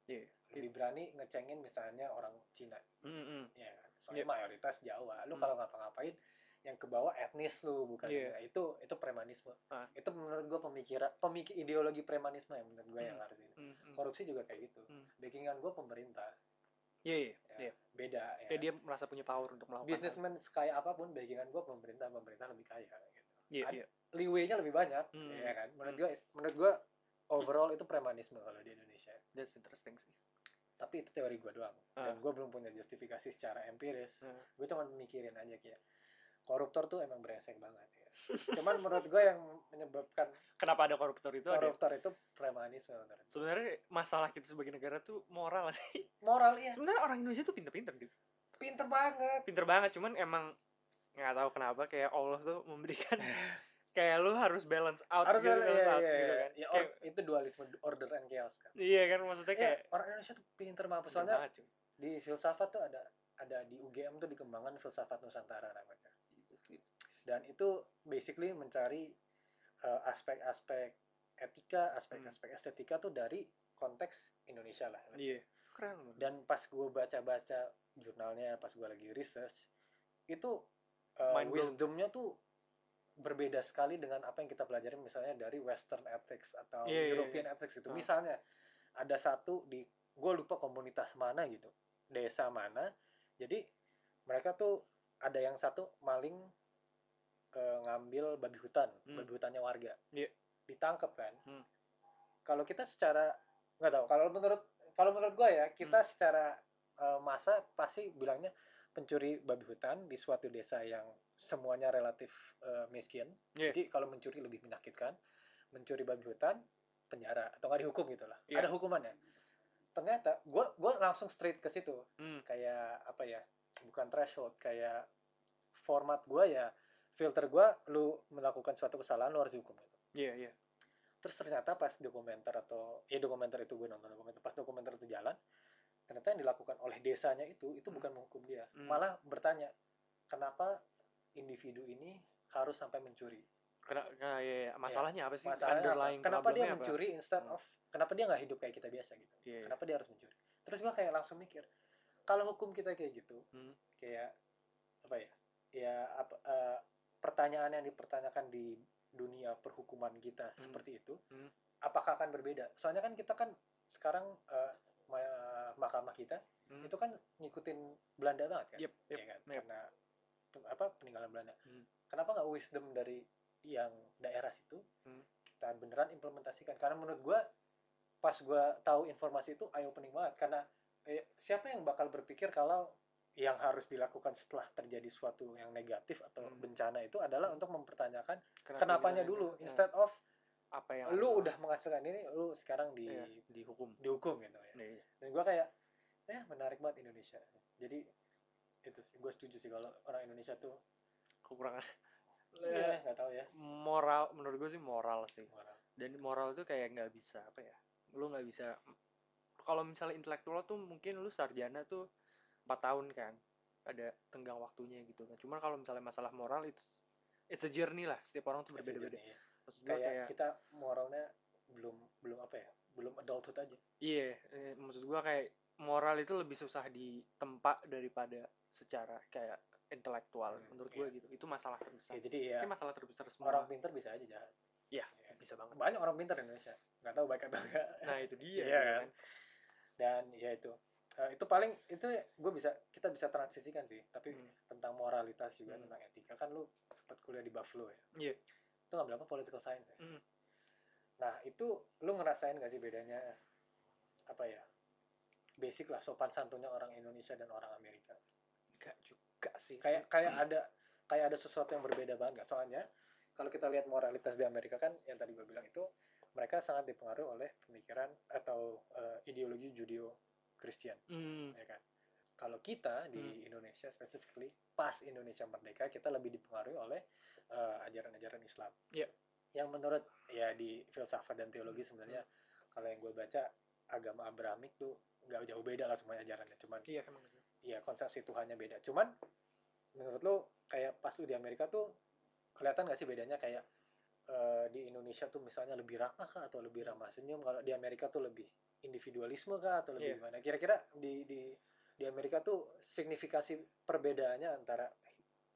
iya lebih berani ngecengin misalnya orang Cina Hmm, hmm. ya kan soalnya Iya. mayoritas Jawa lu Hmm. kalau ngapa-ngapain yang ke bawah etnis lu bukan Iya. ya, itu itu premanisme Ah. itu menurut gua pemikiran pemikir ideologi premanisme yang menurut gua yang Hmm. harus ini Hmm, hmm. korupsi juga kayak gitu Hmm. backingan gua pemerintah iya iya ya, iya beda ya kayak dia merasa punya power untuk melakukan bisnismen sekaya apa pun backingan gua pemerintah pemerintah lebih kaya gitu iya Ad- iya leeway-nya lebih banyak Hmm. ya kan? Menurut Hmm. gua menurut gua overall itu premanisme kalau di Indonesia. That's interesting sih. Tapi itu teori gua doang. Dan Ah. gua belum punya justifikasi secara empiris. Hmm. gue cuma mikirin aja kayak koruptor tuh emang brengsek banget ya. Cuman menurut gue yang menyebabkan kenapa ada koruptor itu ada? koruptor itu premanisme menurut gue. sebenarnya masalah kita sebagai negara tuh moral sih. Moral iya. Sebenarnya orang Indonesia tuh pinter-pinter gitu. Pinter banget. Pinter banget cuman emang nggak tahu kenapa kayak Allah tuh memberikan kayak lu harus balance out harus gitu, iya, balance iya, out iya, gitu iya. kan. Ya, Kayak- itu dualisme order and chaos kan. Iya kan maksudnya Eh, kayak orang Indonesia tuh pinter banget. Soalnya banget, di filsafat tuh ada ada di UGM tuh dikembangkan filsafat Nusantara namanya. Dan itu basically mencari uh, aspek-aspek etika aspek-aspek estetika tuh dari konteks Indonesia lah iya keren banget. dan pas gue baca-baca jurnalnya pas gue lagi research itu uh, wisdomnya tuh berbeda sekali dengan apa yang kita pelajari misalnya dari Western ethics atau Iya, iya, European ethics gitu Ah. misalnya ada satu di gue lupa komunitas mana gitu desa mana jadi mereka tuh ada yang satu maling eh, ngambil babi hutan Hmm. babi hutannya warga Iya. ditangkap kan Hmm. kalau kita secara nggak tahu kalau menurut kalau menurut gue ya kita Hmm. secara eh, masa pasti bilangnya pencuri babi hutan di suatu desa yang semuanya relatif eh, miskin. Iya. jadi kalau mencuri lebih menyakitkan. Mencuri babi hutan penjara atau nggak dihukum gitu lah. Iya. ada hukumannya. Ternyata gue gua langsung straight ke situ. Hmm. kayak apa ya bukan threshold kayak format gue ya filter gue lu melakukan suatu kesalahan lu harus dihukum gitu. Iya iya. Terus ternyata pas dokumenter atau ya dokumenter itu gue nonton dokumenter pas dokumenter itu jalan ternyata yang dilakukan oleh desanya itu itu Hmm. bukan menghukum dia Hmm. malah bertanya kenapa individu ini harus sampai mencuri Kena, kena- ya, ya. masalahnya apa sih masalahnya apa? kenapa dia problemnya apa? mencuri instead Hmm. of kenapa dia nggak hidup kayak kita biasa gitu Iya, iya. kenapa dia harus mencuri terus gue kayak langsung mikir kalau hukum kita kayak gitu Hmm. kayak apa ya ya apa eh, pertanyaan yang dipertanyakan di dunia perhukuman kita Hmm. seperti itu Hmm. apakah akan berbeda soalnya kan kita kan sekarang ma- mahkamah kita Hmm. itu kan ngikutin Belanda banget kan Yep, yep, Iya kan? yep. karena apa peninggalan Belanda Hmm. kenapa nggak wisdom dari yang daerah situ Hmm. kita beneran implementasikan karena menurut gua pas gua tahu informasi itu eye opening banget karena eh, siapa yang bakal berpikir kalau yang harus dilakukan setelah terjadi suatu yang negatif atau Hmm. bencana itu adalah untuk mempertanyakan Kenapa kenapanya dulu Nah, instead of apa yang lu udah menghasilkan ini lu sekarang di Iya, dihukum. Dihukum gitu ya. Iya, iya. dan gua kayak eh menarik banget Indonesia. Jadi itu sih gue setuju sih kalau orang Indonesia tuh kekurangan. Eh nggak tahu ya. Moral menurut gue sih moral sih. Moral. dan moral itu kayak nggak bisa apa ya lu nggak bisa kalau misalnya intelektual tuh mungkin lu sarjana tuh empat tahun kan ada tenggang waktunya gitu kan. Cuman kalau misalnya masalah moral it's it's a journey lah. Setiap orang tuh berbeda-beda. Sejujurnya, ya. Maksud gue kayak, kayak kita moralnya belum belum apa ya belum adulthood aja iya eh, maksud gua kayak moral itu lebih susah ditempa daripada secara kayak intelektual Hmm, menurut iya. gua gitu itu masalah terbesar ya, jadi ya masalah terbesar semua orang pinter bisa aja jahat Iya, Ya. bisa banget banyak orang pinter di Indonesia nggak tahu baik atau enggak nah itu dia Iya gitu kan? kan. dan ya itu Eh, itu paling itu gue bisa kita bisa transisikan sih tapi Hmm. tentang moralitas juga Hmm. tentang etika kan lu sempat kuliah di Buffalo ya Iya. Itu ngambil apa political science ya. Hmm. nah itu lu ngerasain gak sih bedanya apa ya basic lah sopan santunnya orang Indonesia dan orang Amerika? Enggak juga sih. Kayak kayak ada kayak ada sesuatu yang berbeda banget soalnya kalau kita lihat moralitas di Amerika kan yang tadi gue bilang itu mereka sangat dipengaruhi oleh pemikiran atau eh, ideologi Judeo Kristen Hmm. ya kan? Kalau kita di Indonesia specifically pas Indonesia merdeka kita lebih dipengaruhi oleh eh, ajaran-ajaran Islam Iya. yang menurut ya di filsafat dan teologi sebenarnya kalau yang gue baca agama Abrahamik tuh nggak jauh beda lah semuanya ajarannya cuman iya emang gitu. ya konsepsi Tuhannya beda cuman menurut lo kayak pas lu di Amerika tuh kelihatan gak sih bedanya kayak eh, di Indonesia tuh misalnya lebih ramah kah atau lebih ramah senyum kalau di Amerika tuh lebih individualisme kah atau lebih Iya. gimana kira-kira di di di Amerika tuh signifikasi perbedaannya antara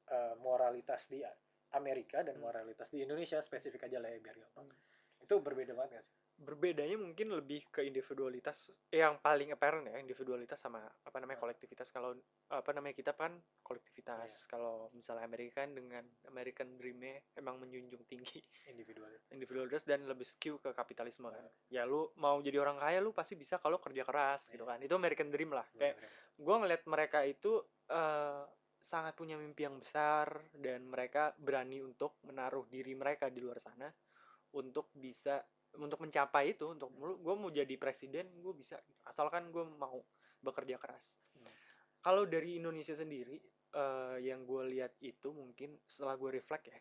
eh, moralitas di Amerika dan Hmm. moralitas di Indonesia spesifik aja lah ya biar gampang Hmm. itu berbeda banget gak sih berbedanya mungkin lebih ke individualitas yang paling apparent ya individualitas sama apa namanya Hmm. kolektivitas kalau apa namanya kita kan kolektivitas Iya. kalau misalnya Amerika kan dengan American Dream-nya emang menjunjung tinggi individualitas individualitas dan lebih skew ke kapitalisme kan Hmm. ya lu mau jadi orang kaya lu pasti bisa kalau kerja keras gitu Iya. kan itu American Dream lah kayak gue ngeliat mereka itu eh, sangat punya mimpi yang besar dan mereka berani untuk menaruh diri mereka di luar sana untuk bisa untuk mencapai itu untuk gue mau jadi presiden gue bisa asalkan gue mau bekerja keras Hmm. kalau dari Indonesia sendiri eh, yang gue lihat itu mungkin setelah gue reflect ya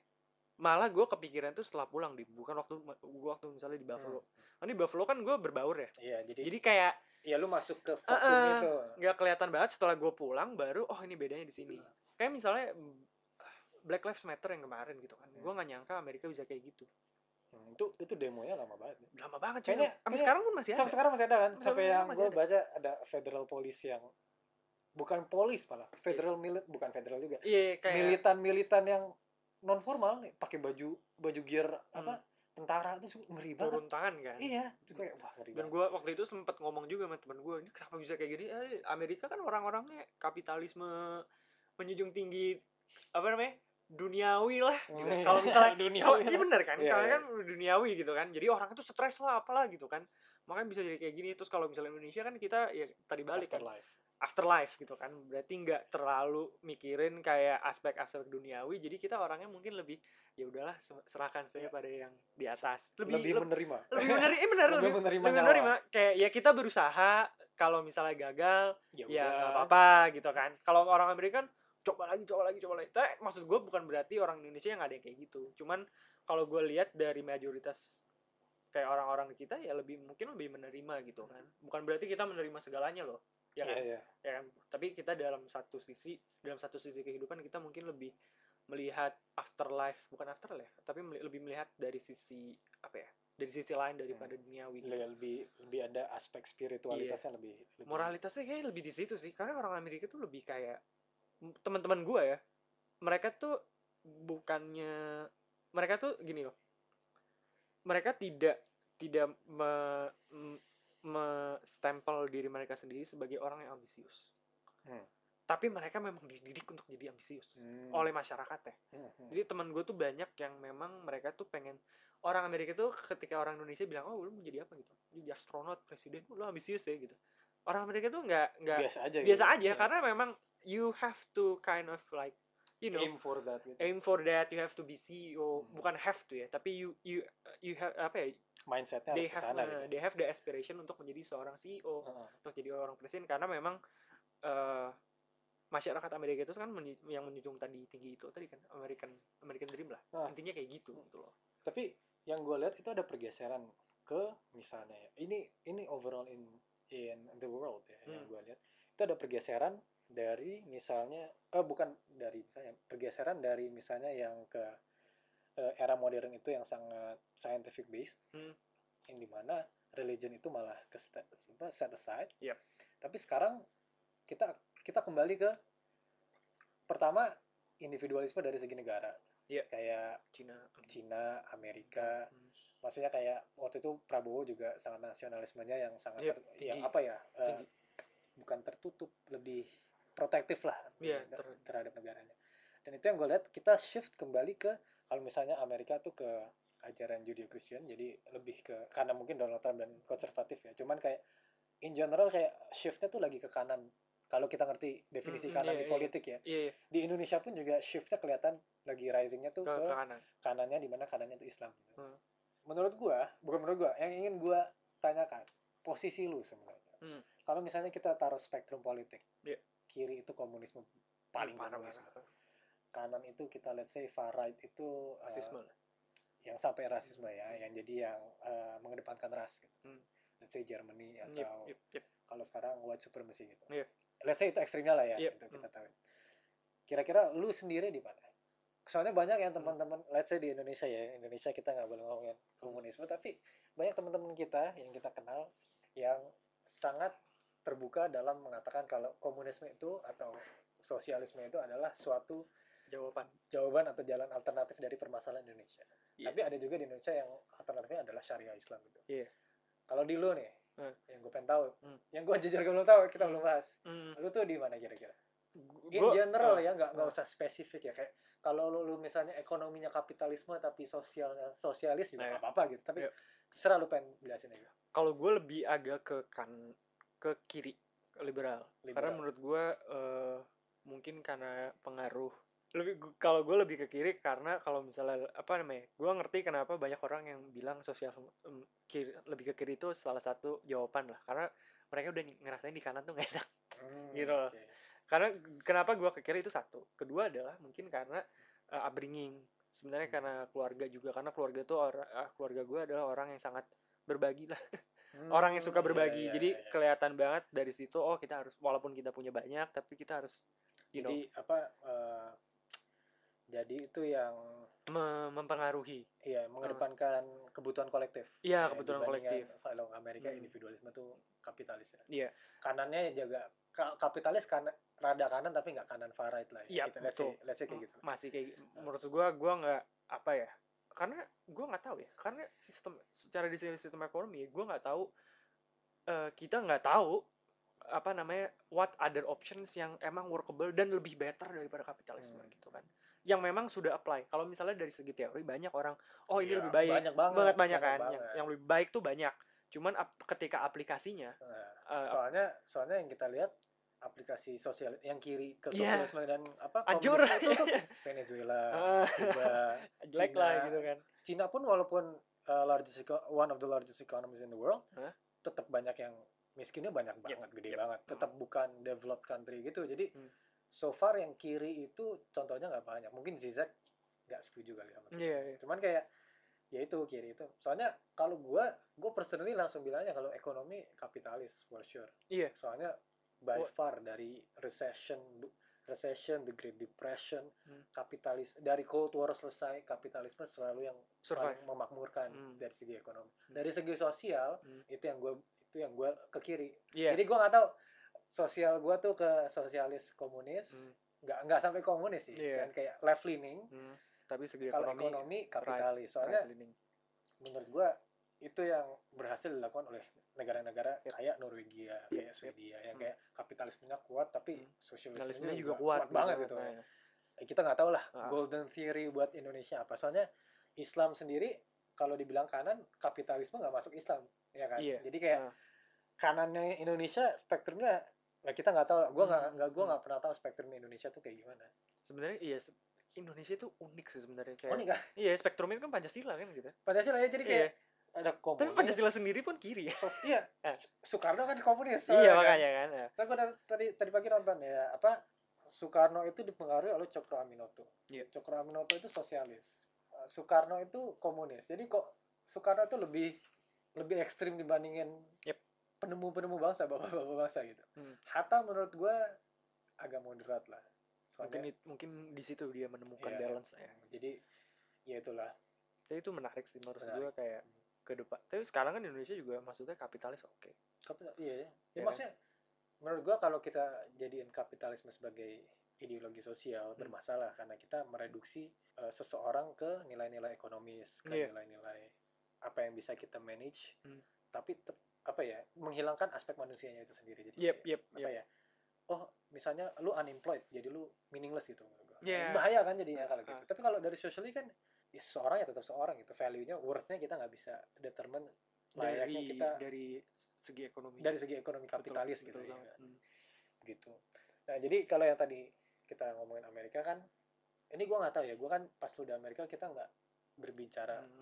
malah gue kepikiran tuh setelah pulang di bukan waktu gue waktu misalnya di Buffalo Kan di Buffalo kan gue berbaur ya Iya, jadi, jadi kayak ya lu masuk ke vakum eh. itu. nggak kelihatan banget setelah gue pulang baru oh ini bedanya di sini kayak misalnya Black Lives Matter yang kemarin gitu kan gue Hmm. nggak nyangka Amerika bisa kayak gitu Hmm, itu itu demonya lama banget. lama banget cuy Kayaknya- sampai sekarang pun masih ada Sampai sekarang masih ada kan? Sampai yang gue baca ada federal police yang bukan polis malah, federal milit bukan federal juga. iya kayak Militan-militan yang non formal nih, pakai baju baju gear Hmm. apa? Tentara itu ngeri banget. turun tangan kan Iya, itu kayak wah ngeri dan gue waktu itu sempet ngomong juga sama temen gue ini kenapa bisa kayak gini eh, Amerika kan orang-orangnya kapitalisme menjunjung tinggi apa namanya duniawi lah gitu. Hmm, kalau misalnya Duniawi iya bener kan Iya, karena iya. kan duniawi gitu kan jadi orang itu stres lah apalah gitu kan makanya bisa jadi kayak gini terus kalau misalnya Indonesia kan kita ya tadi balik kan Afterlife. Afterlife gitu kan. Berarti nggak terlalu mikirin kayak aspek-aspek duniawi. Jadi kita orangnya mungkin lebih ya udahlah se- serahkan saya pada yang di atas. Lebih, lebih lebih, menerima. lebih menerima eh benar lebih lebih, menerima lebih menerima. Kayak ya kita berusaha kalau misalnya gagal ya udah. nggak apa-apa gitu kan. Kalau orang Amerika kan coba lagi coba lagi coba lagi. Tapi maksud gue bukan berarti orang Indonesia yang ada yang kayak gitu. Cuman kalau gue lihat dari mayoritas kayak orang-orang kita ya lebih mungkin lebih menerima gitu kan. Bukan berarti kita menerima segalanya loh ya kan Iya, iya. ya kan? Tapi kita dalam satu sisi dalam satu sisi kehidupan kita mungkin lebih melihat afterlife bukan afterlife tapi lebih melihat dari sisi apa ya dari sisi lain daripada duniawi gitu. lebih lebih lebih ada aspek spiritualitasnya lebih, lebih. Moralitasnya kayak lebih di situ sih karena orang Amerika tuh lebih kayak teman-teman gue ya mereka tuh bukannya mereka tuh gini loh mereka tidak tidak me- stempel diri mereka sendiri sebagai orang yang ambisius Hmm. tapi mereka memang dididik untuk jadi ambisius Hmm. oleh masyarakat ya Hmm, hmm. jadi teman gue tuh banyak yang memang mereka tuh pengen orang Amerika tuh ketika orang Indonesia bilang oh lu mau jadi apa gitu jadi astronot presiden lu ambisius ya gitu orang Amerika tuh nggak nggak biasa aja biasa gitu. aja Iya. karena memang you have to kind of like you know aim for that gitu. aim for that you have to be CEO Hmm. bukan have to ya tapi you you you have apa ya mindsetnya they harus have ke sana uh, gitu. they have the aspiration untuk menjadi seorang CEO Heeh. untuk jadi orang presiden karena memang eh, masyarakat Amerika itu kan yang menjunjung tadi tinggi itu tadi kan American American Dream lah Nah. intinya kayak gitu gitu loh tapi yang gue lihat itu ada pergeseran ke misalnya ya, ini ini overall in in the world ya yang Hmm. gue lihat itu ada pergeseran dari misalnya eh bukan dari misalnya pergeseran dari misalnya yang ke eh, era modern itu yang sangat scientific based Hmm. yang di mana religion itu malah ke set aside Yep. tapi sekarang kita kita kembali ke pertama individualisme dari segi negara Iya. kayak Cina Cina Amerika Hmm. maksudnya kayak waktu itu Prabowo juga sangat nasionalismenya yang sangat Iya, ter- yang apa ya Tinggi. bukan tertutup lebih protektif lah Iya, ter- ter- terhadap negaranya dan itu yang gue lihat kita shift kembali ke kalau misalnya Amerika tuh ke ajaran Judeo Christian jadi lebih ke karena mungkin Donald Trump dan konservatif ya cuman kayak in general kayak shiftnya tuh lagi ke kanan kalau kita ngerti definisi Mm, mm, kanan iya, di iya. politik ya iya iya di Indonesia pun juga shiftnya kelihatan lagi risingnya tuh ke, ke kanan kanannya di mana kanannya itu Islam. gitu. Hmm. Menurut gua, bukan menurut gua, yang ingin gua tanyakan posisi lu sebenarnya. Hmm. Kalau misalnya kita taruh spektrum politik, Iya. kiri itu komunisme paling parah. Kanan itu kita let's say far right itu uh, rasisme yang sampai rasisme ya, yang jadi yang uh, mengedepankan ras. Gitu. Hmm. Let's say Germany Yep, atau yep, yep. kalau sekarang white supremacy gitu. Iya. Let's say itu ekstrimnya lah ya, Yep, itu kita hmm. tahu. Kira-kira lu sendiri di mana? Soalnya banyak Hmm. yang teman-teman, let's say di Indonesia ya, Indonesia kita nggak boleh ngomongin komunisme, tapi banyak teman-teman kita yang kita kenal yang sangat terbuka dalam mengatakan kalau komunisme itu atau sosialisme itu adalah suatu jawaban jawaban atau jalan alternatif dari permasalahan Indonesia. Iya. Tapi ada juga di Indonesia yang alternatifnya adalah syariah Islam gitu. Iya. Kalau di lu nih, Hmm. yang gue pengen tahu, Hmm. yang gue jujur belum tahu, kita belum bahas. Hmm. Lu tuh di mana kira-kira? In gua- general ah, ya, nggak nggak ah. usah spesifik ya. Kayak kalau lu, lu misalnya ekonominya kapitalisme tapi sosialnya sosialis juga Nah, nggak apa-apa gitu. Tapi Iya. terserah lu pengen jelasin aja. kalau gue lebih agak ke kan ke kiri ke liberal. karena Liberal. menurut gue eh, mungkin karena pengaruh lebih kalau gue lebih ke kiri karena kalau misalnya apa namanya gue ngerti kenapa banyak orang yang bilang sosial em, kiri, lebih ke kiri itu salah satu jawaban lah karena mereka udah ngerasain di kanan tuh gak enak Hmm, Gitu loh. oke. karena kenapa gue ke kiri itu satu kedua adalah mungkin karena eh, upbringing sebenarnya Hmm. karena keluarga juga karena keluarga tuh orang keluarga gue adalah orang yang sangat berbagi lah orang yang suka Hmm, iya, berbagi iya, jadi iya, iya. kelihatan banget dari situ oh kita harus walaupun kita punya banyak tapi kita harus you know jadi apa eh, jadi itu yang me- mempengaruhi. Iya mengedepankan kebutuhan kolektif. Iya Ya, dibandingkan kolektif. kalau Amerika Hmm. individualisme tuh kapitalis ya. Iya. Kanannya jaga ka- kapitalis kanan rada kanan tapi nggak kanan far right lah Iya, ya. Gitu, let's say, let's say kayak gitu. Masih kayak menurut gua gua nggak apa ya karena gua nggak tahu ya karena sistem secara desain sistem ekonomi gua nggak tahu eh, kita nggak tahu apa namanya what other options yang emang workable dan lebih better daripada kapitalisme Hmm. gitu kan yang memang sudah apply kalau misalnya dari segi teori banyak orang oh ini Iya, lebih baik banyak banget banget banyak kan banget. yang, yang lebih baik tuh banyak cuman ap- ketika aplikasinya Nah, eh, soalnya soalnya yang kita lihat aplikasi sosial yang kiri ke Iya. sosialisme dan apa komunisme itu tuh Venezuela, Ah. Cuba, Cina. lah gitu kan Cina pun walaupun uh, largest one of the largest economies in the world, Hah? tetap banyak yang miskinnya banyak Yep, banget, gede yep. banget. Tetap bukan developed country gitu. Jadi Hmm. So far yang kiri itu contohnya nggak banyak. Mungkin Zizek nggak setuju kali sama kita. Iya, iya. Cuman kayak ya itu kiri itu. Soalnya kalau gua, gua personally langsung bilangnya kalau ekonomi kapitalis for sure. iya Soalnya by Wah. far dari recession recession, the Great Depression, Hmm. kapitalis dari Cold War selesai, kapitalisme selalu yang survive paling memakmurkan Hmm. dari segi ekonomi. Hmm. Dari segi sosial Hmm. itu yang gue itu yang gue ke kiri. iya Jadi gue nggak tahu sosial gue tuh ke sosialis komunis, Hmm. nggak nggak sampai komunis sih, Iya. kan kayak left leaning. Hmm. tapi segi Kalau ekonomi, ekonomi kapitalis, soalnya right leaning. menurut gue itu yang berhasil dilakukan oleh negara-negara Yep. kayak Norwegia, kayak Yep. Swedia, yang Hmm. kayak kapitalismenya kuat tapi Hmm. sosialismenya juga, juga kuat, kuat, banget gitu. Eh, kita nggak tahu lah Ah. golden theory buat Indonesia apa soalnya Islam sendiri kalau dibilang kanan kapitalisme nggak masuk Islam ya kan Iya. jadi kayak Nah. kanannya Indonesia spektrumnya nah kita nggak tahu gue nggak Hmm, nggak gue hmm. nggak pernah tahu spektrum Indonesia tuh kayak gimana sebenarnya iya Indonesia itu unik sih sebenarnya kayak nih kan iya spektrumnya kan Pancasila kan gitu Pancasila ya jadi Iya. kayak ada komunis tapi Pancasila sendiri pun kiri ya sos- iya Ah. Soekarno kan komunis iya soalnya kan. makanya kan ya. so gue tadi tadi pagi nonton ya apa Soekarno itu dipengaruhi oleh Cokro Aminoto Iya. Cokro Aminoto itu sosialis Uh, Soekarno itu komunis jadi kok Soekarno itu lebih lebih ekstrim dibandingin Yep. Penemu-penemu bangsa bapak-bapak bangsa gitu Hmm. Hatta menurut gue agak moderat lah mungkin soalnya it- mungkin di situ dia menemukan Iya. balance ya jadi ya itulah jadi itu menarik sih menurut gue kayak ke depan tapi sekarang kan Indonesia juga maksudnya kapitalis oke Kapital, iya ya. Ya, Iya kan? maksudnya menurut gua kalau kita jadiin kapitalisme sebagai ideologi sosial Hmm. bermasalah karena kita mereduksi uh, seseorang ke nilai-nilai ekonomis, ke Iya. nilai-nilai apa yang bisa kita manage, Hmm. tapi apa ya menghilangkan aspek manusianya itu sendiri. Jadi yep yep apa yep ya? Oh, misalnya lu unemployed, jadi lu meaningless gitu. gua. Iya. Bahaya kan jadinya kalau gitu. ah. Tapi kalau dari socially kan ya seorang ya tetap seorang gitu. Value-nya, worth-nya kita nggak bisa determine layaknya dari kita dari segi ekonomi dari segi ekonomi Betul, kapitalis betul gitu ya banget. Hmm. gitu nah jadi kalau yang tadi kita ngomongin Amerika kan ini gua nggak tahu ya gua kan pas lu di Amerika kita nggak berbicara Hmm.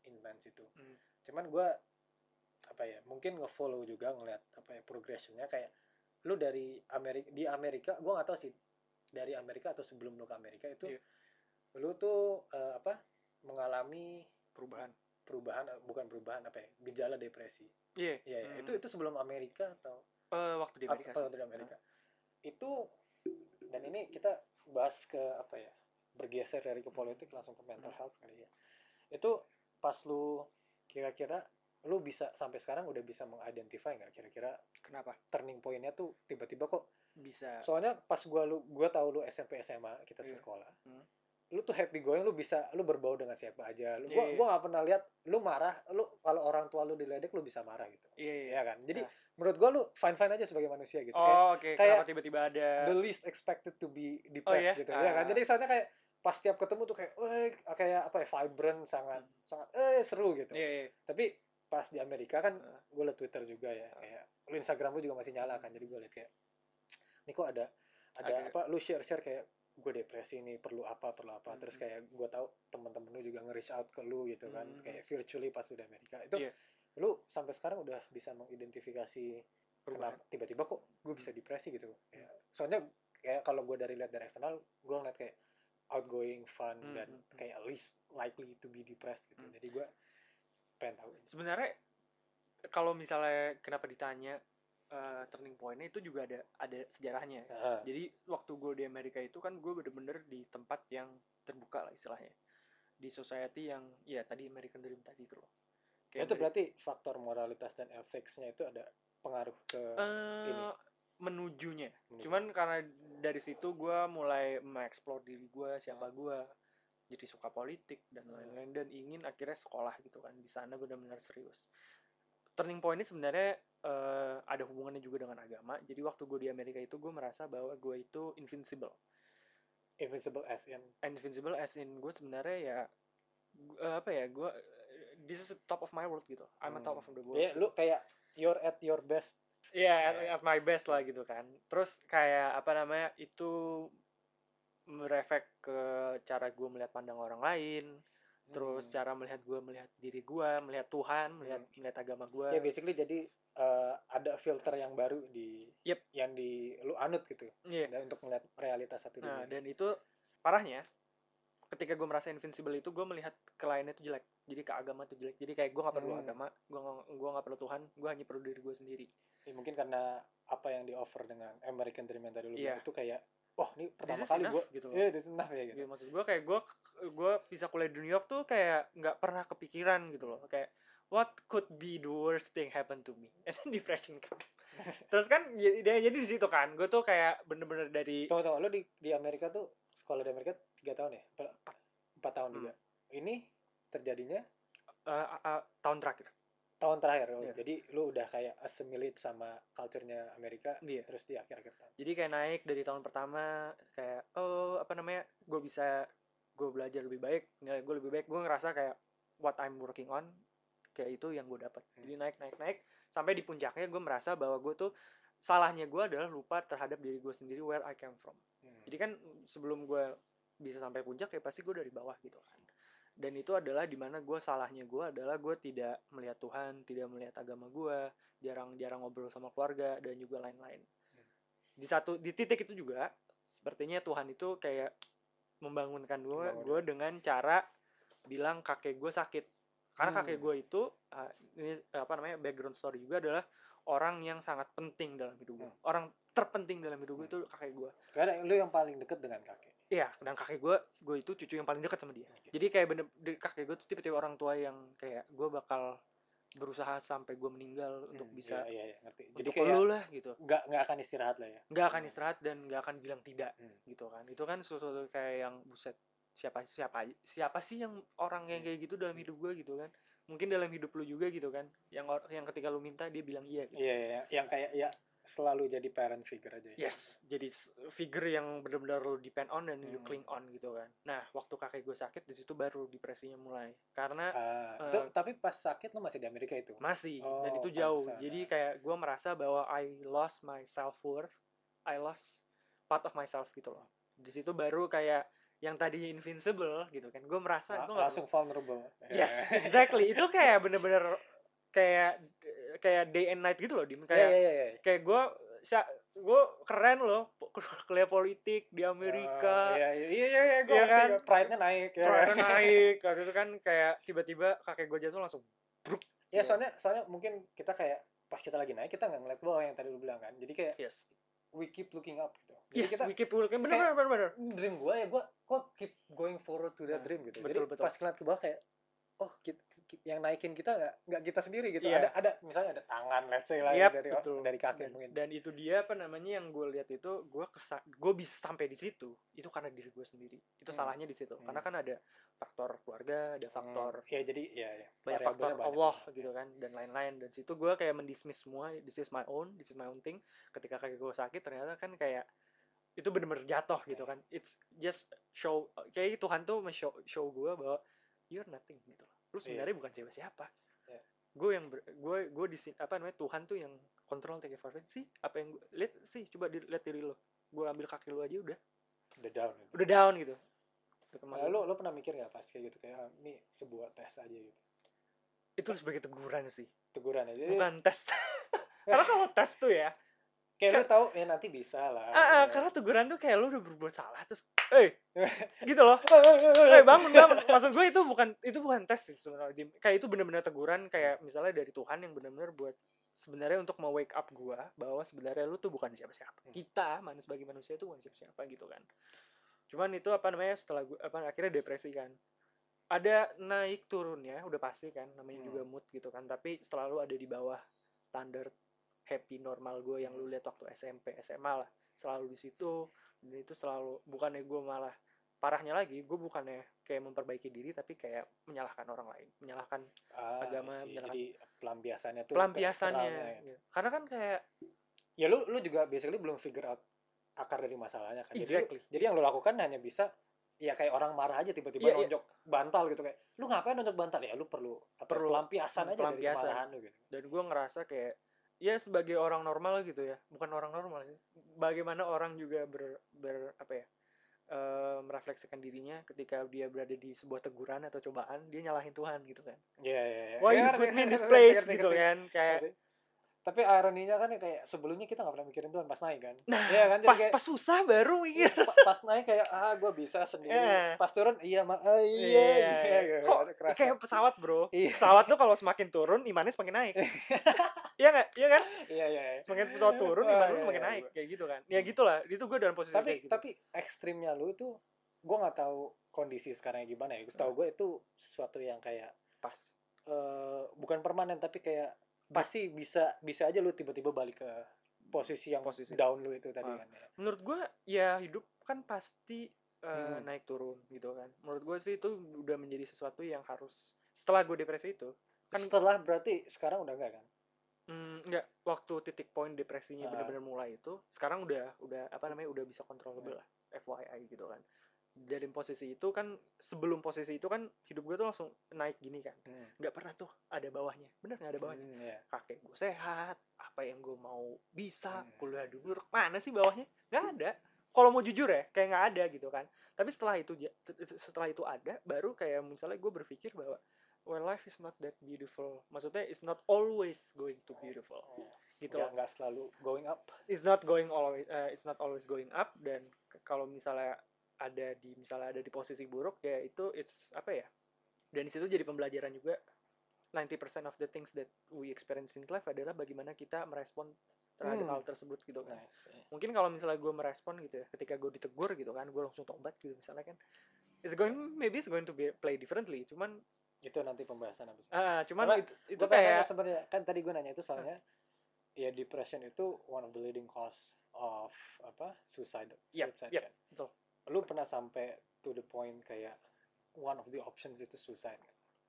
seintens itu Hmm. cuman gua apa ya mungkin ngefollow juga ngeliat apa ya progressionnya kayak lu dari Amerika di Amerika gua nggak tahu sih dari Amerika atau sebelum lu ke Amerika itu Iya. lu tuh eh, apa mengalami perubahan perubahan eh, bukan perubahan apa ya gejala depresi iya Iya, iya. Hmm. itu itu sebelum Amerika atau Eh, waktu di Amerika sih. di Amerika. Itu dan ini kita bahas ke apa ya? Bergeser dari ke politik langsung ke mental Hmm. health kali ya. Itu pas lu kira-kira lu bisa sampai sekarang udah bisa mengidentify nggak kira-kira kenapa turning point-nya tuh tiba-tiba kok bisa soalnya pas gua lu gua tahu lu SMP SMA kita Iya. sekolah Hmm. lu tuh happy going lu bisa lu berbau dengan siapa aja lu gua Iya, iya. gua nggak pernah lihat lu marah lu kalau orang tua lu diledek lu bisa marah gitu iya iya ya kan jadi Nah. menurut gua lu fine fine aja sebagai manusia gitu Kayak oh kayak kenapa tiba-tiba ada the least expected to be Oh, depressed iya? gitu ya kan Ah. jadi soalnya kayak pas tiap ketemu tuh kayak eh kayak apa ya vibrant sangat Hmm. sangat eh seru gitu iya iya tapi pas di Amerika kan gue liat Twitter juga ya kayak lu Instagram lu juga masih nyala kan jadi gue liat kayak ini kok ada ada Agak- apa lu share share kayak gue depresi nih perlu apa perlu apa terus Hmm. kayak gue tahu temen-temen lu juga nge-reach out ke lu gitu kan Hmm. kayak virtually pas lu di Amerika itu Iya. lu sampai sekarang udah bisa mengidentifikasi perubahan kenapa tiba-tiba kok gue bisa depresi gitu ya. soalnya kayak kalau gue dari lihat dari eksternal gue ngeliat kayak outgoing fun Hmm, dan hmm, hmm. kayak least likely to be depressed gitu Hmm. jadi gue pengen tahu sebenarnya kalau misalnya kenapa ditanya eh, turning pointnya itu juga ada ada sejarahnya. Nah, jadi waktu gue di Amerika itu kan gue bener-bener di tempat yang terbuka lah istilahnya. Di society yang ya tadi American Dream tadi itu loh. Itu Ameri- berarti faktor moralitas dan ethicsnya itu ada pengaruh ke Eh, ini. menujunya. Menuju. cuman karena dari situ gue mulai mengeksplor diri gue siapa gue jadi suka politik dan Hmm. lain-lain dan ingin akhirnya sekolah gitu kan di sana benar-benar serius turning point ini sebenarnya eh, ada hubungannya juga dengan agama jadi waktu gue di Amerika itu gue merasa bahwa gue itu invincible invisible as in invincible as in gue sebenarnya ya eh, apa ya gue this is the top of my world gitu I'm a top of Hmm. the world ya lu kayak you're at your best Iya, at, Ya. at my best lah gitu kan. Terus kayak apa namanya itu mereflek ke cara gue melihat pandang orang lain, terus Hmm. cara melihat gue melihat diri gue, melihat Tuhan, melihat melihat agama gue. ya basically jadi eh, ada filter yang baru di Yep. yang di lu anut gitu Iya. dan untuk melihat realitas satu Nah, dunia dan itu parahnya ketika gue merasa invincible itu gue melihat ke lainnya itu jelek. Jadi ke agama itu jelek. Jadi kayak gue gak perlu Hmm. agama, gue gue gak perlu Tuhan, gue hanya perlu diri gue sendiri. Ya, mungkin karena apa yang di offer dengan American Dream yang tadi lu bilang itu kayak oh ini pertama This is kali gue gitu loh. iya this is enough ya gitu. Gitu, maksud gue kayak gue gue bisa kuliah di New York tuh kayak nggak pernah kepikiran gitu loh. Kayak what could be the worst thing happen to me? And then depression come terus kan jadi jadi di situ kan gue tuh kayak bener-bener dari tunggu tunggu lu di di Amerika tuh sekolah di Amerika tiga tahun ya? Empat- empat tahun Hmm. juga. Ini terjadinya? Eh, eh, tahun terakhir tahun terakhir oh, Iya. jadi lu udah kayak assimilate sama culture-nya Amerika Iya. terus di akhir-akhir tahun jadi kayak naik dari tahun pertama kayak oh apa namanya gue bisa gue belajar lebih baik nilai gue lebih baik gue ngerasa kayak what I'm working on kayak itu yang gue dapat Hmm. jadi naik naik naik sampai di puncaknya gue merasa bahwa gue tuh salahnya gue adalah lupa terhadap diri gue sendiri where I came from Hmm. jadi kan sebelum gue bisa sampai puncak ya pasti gue dari bawah gitu kan dan itu adalah di mana gue salahnya gue adalah gue tidak melihat Tuhan tidak melihat agama gue jarang-jarang ngobrol sama keluarga dan juga lain-lain. Di satu di titik itu juga sepertinya Tuhan itu kayak membangunkan gue gue dengan cara bilang kakek gue sakit. Karena kakek Hmm. gue itu uh, ini apa namanya background story juga adalah orang yang sangat penting dalam hidup gue Hmm. orang terpenting dalam hidup gue itu kakek gue karena lu yang paling deket dengan kakek Iya, dan kakek gue, gue itu cucu yang paling dekat sama dia. Oke. Jadi kayak bener, kakek gue tuh tipe-tipe orang tua yang kayak gue bakal berusaha sampai gue meninggal untuk Hmm, bisa iya, iya, iya, ngerti jadi kayak lu lah gitu. nggak nggak akan istirahat lah ya Nggak akan Hmm. istirahat dan nggak akan bilang tidak Hmm. gitu kan. Itu kan sesuatu kayak yang buset siapa siapa siapa sih yang orang yang Hmm. kayak gitu dalam hidup gue gitu kan. Mungkin dalam hidup lu juga gitu kan. Yang yang ketika lu minta dia bilang iya gitu. iya iya iya. yang kayak ya selalu jadi parent figure aja ya. Yes, jadi figure yang benar-benar lu depend on dan Hmm. cling on gitu kan. Nah, waktu kakek gue sakit di situ baru depresinya mulai. Karena Eh, itu tapi pas sakit lu masih di Amerika itu masih dan Oh, itu jauh. Jadi kayak gue merasa bahwa I lost my self worth, I lost part of myself gitu loh. Di situ baru kayak yang tadinya invincible gitu kan. Gue merasa La- gue langsung vulnerable Yes, exactly. itu kayak bener-bener kayak kayak day and night gitu loh, Dim. Iya, Kayak iya, iya. kayak gue gue keren loh kuliah politik di Amerika. Oh, iya iya iya iya, iya gue Iya kan? pride-nya naik ya. Pride naik, habis itu kan kayak tiba-tiba kakek gue jatuh langsung bruk. Ya Iya. soalnya soalnya mungkin kita kayak pas kita lagi naik kita nggak ngeliat bawah yang tadi lu bilang kan. Jadi kayak Yes. we keep looking up gitu. Jadi Yes, kita we keep looking. Bener, bener, bener, bener. dream gue ya gue gue keep going forward to that Nah, dream gitu. betul, Jadi betul. pas ngeliat ke bawah kayak oh kita, yang naikin kita nggak nggak kita sendiri gitu. Iya. Ada ada misalnya ada tangan let's say lah ya, dari betul. dari kaki dan, mungkin. dan itu dia apa namanya yang gue lihat itu gue kesa gue bisa sampai di situ itu karena diri gue sendiri itu Hmm. salahnya di situ karena Hmm. kan ada faktor keluarga ada faktor Hmm, ya jadi ya ya. banyak faktor banyak. Allah gitu kan dan lain-lain dan situ gue kayak mendismiss semua this is my own this is my own thing ketika kakek gue sakit ternyata kan kayak itu bener-bener jatuh gitu kan it's just show kayak Tuhan tuh show show gue bahwa you're nothing gitu lu Iya. sebenarnya bukan siapa siapa Iya. gue yang gue gue di sini apa namanya Tuhan tuh yang kontrol take for sih apa yang gue lihat sih coba dilihat diri lo gue ambil kaki lu aja udah Udah down. Gitu. udah down gitu Nah, lo lo pernah mikir nggak pas kayak gitu kayak ah, ini sebuah tes aja gitu. itu sebagai teguran sih Teguran aja. bukan tes karena kalau tes tuh ya kayak lu tahu ya nanti bisa lah Ah, ah, Ya. karena teguran tuh kayak lu udah berbuat salah terus, eh, gitu loh. Eh bangun bangun. Maksud gue itu bukan itu bukan tes sih sebenarnya. Kayak itu benar-benar teguran kayak misalnya dari Tuhan yang benar-benar buat sebenarnya untuk mau wake up gua bahwa sebenarnya lu tuh bukan siapa-siapa. Hmm. Kita manusia sebagai manusia itu bukan siapa-siapa gitu kan. Cuman itu apa namanya setelah gua apa akhirnya depresi kan. Ada naik turunnya udah pasti kan namanya Hmm. juga mood gitu kan. Tapi selalu ada di bawah standar happy normal gue yang lu lihat waktu SMP SMA lah selalu di situ dan itu selalu bukannya gue malah parahnya lagi gue bukannya kayak memperbaiki diri tapi kayak menyalahkan orang lain menyalahkan Ah, agama sih. menyalahkan- jadi pelampiasannya tuh pelampiasannya ya. gitu. karena kan kayak ya lu lu juga basically belum figure out akar dari masalahnya kan jadi Exactly. jadi yang lu lakukan hanya bisa ya kayak orang marah aja tiba-tiba Iya, iya. nonjok bantal gitu kayak lu ngapain nonjok bantal ya lu perlu Perlu pelampiasan aja pelampiasan. dari kemarahan lu gitu dan gue ngerasa kayak ya sebagai orang normal gitu ya bukan orang normal bagaimana orang juga ber, ber apa ya eh, merefleksikan dirinya ketika dia berada di sebuah teguran atau cobaan dia nyalahin Tuhan gitu kan Iya iya iya. why Ya, you ngerti, put me in this place gitu kan kayak. Tapi ironinya kan ya kayak sebelumnya kita nggak pernah mikirin Tuhan pas naik kan. nah Iya kan, jadi pas kayak- pas susah baru mikir Iya, pa- pas naik kayak ah gue bisa sendiri. Iya. Pas turun iya ma ah, iya iya. gitu, kok ada kerasa. kayak pesawat bro Iya. pesawat tuh kalau semakin turun imannya semakin naik iya nggak iya kan Iya iya. iya. semakin pesawat turun iman lu iya, semakin iya, naik kayak gitu kan ya gitulah itu gue dalam posisi Tapi gitu. tapi ekstrimnya lu itu gue nggak tahu kondisi sekarang gimana ya. Setahu gue itu sesuatu yang kayak pas eh, bukan permanen tapi kayak pasti bisa bisa aja lu tiba-tiba balik ke posisi yang Posisi. down lu itu tadi Ah. kan ya. menurut gue ya hidup kan pasti uh, Hmm. naik turun gitu kan menurut gue sih itu udah menjadi sesuatu yang harus setelah gue depresi itu kan Setelah berarti sekarang udah enggak kan? mm, enggak waktu titik poin depresinya Ah. benar-benar mulai itu sekarang udah udah apa namanya udah bisa controllable lah FYI gitu kan dari posisi itu kan sebelum posisi itu kan hidup gue tuh langsung naik gini kan. Hmm. nggak pernah tuh ada bawahnya. Bener nggak ada bawahnya? Hmm, iya. kakek gue sehat apa yang gue mau bisa Hmm. kuliah dulu mana sih bawahnya? Nggak ada. Kalau mau jujur ya kayak nggak ada gitu kan. Tapi setelah itu setelah itu ada baru kayak misalnya gue berpikir bahwa well life is not that beautiful. Maksudnya it's not always going to beautiful. Gitu Nggak, nggak selalu going up. it's not going always uh, it's not always going up. Dan kalau misalnya ada di misalnya ada di posisi buruk ya itu it's apa ya dan di situ jadi pembelajaran juga 90% of the things that we experience in life adalah bagaimana kita merespon terhadap Hmm. hal tersebut gitu kan Nice. iya. mungkin kalau misalnya gue merespon gitu ya ketika gue ditegur gitu kan gue langsung tobat gitu misalnya kan it's going maybe it's going to be play differently cuman Itu nanti pembahasan habis. ah cuman Karena itu itu kayak sebenarnya kan tadi gue nanya itu soalnya ya depression itu one of the leading cause of apa suicide Yep, suicide yep, kan. betul. Lu pernah sampai to the point kayak one of the options itu suicide?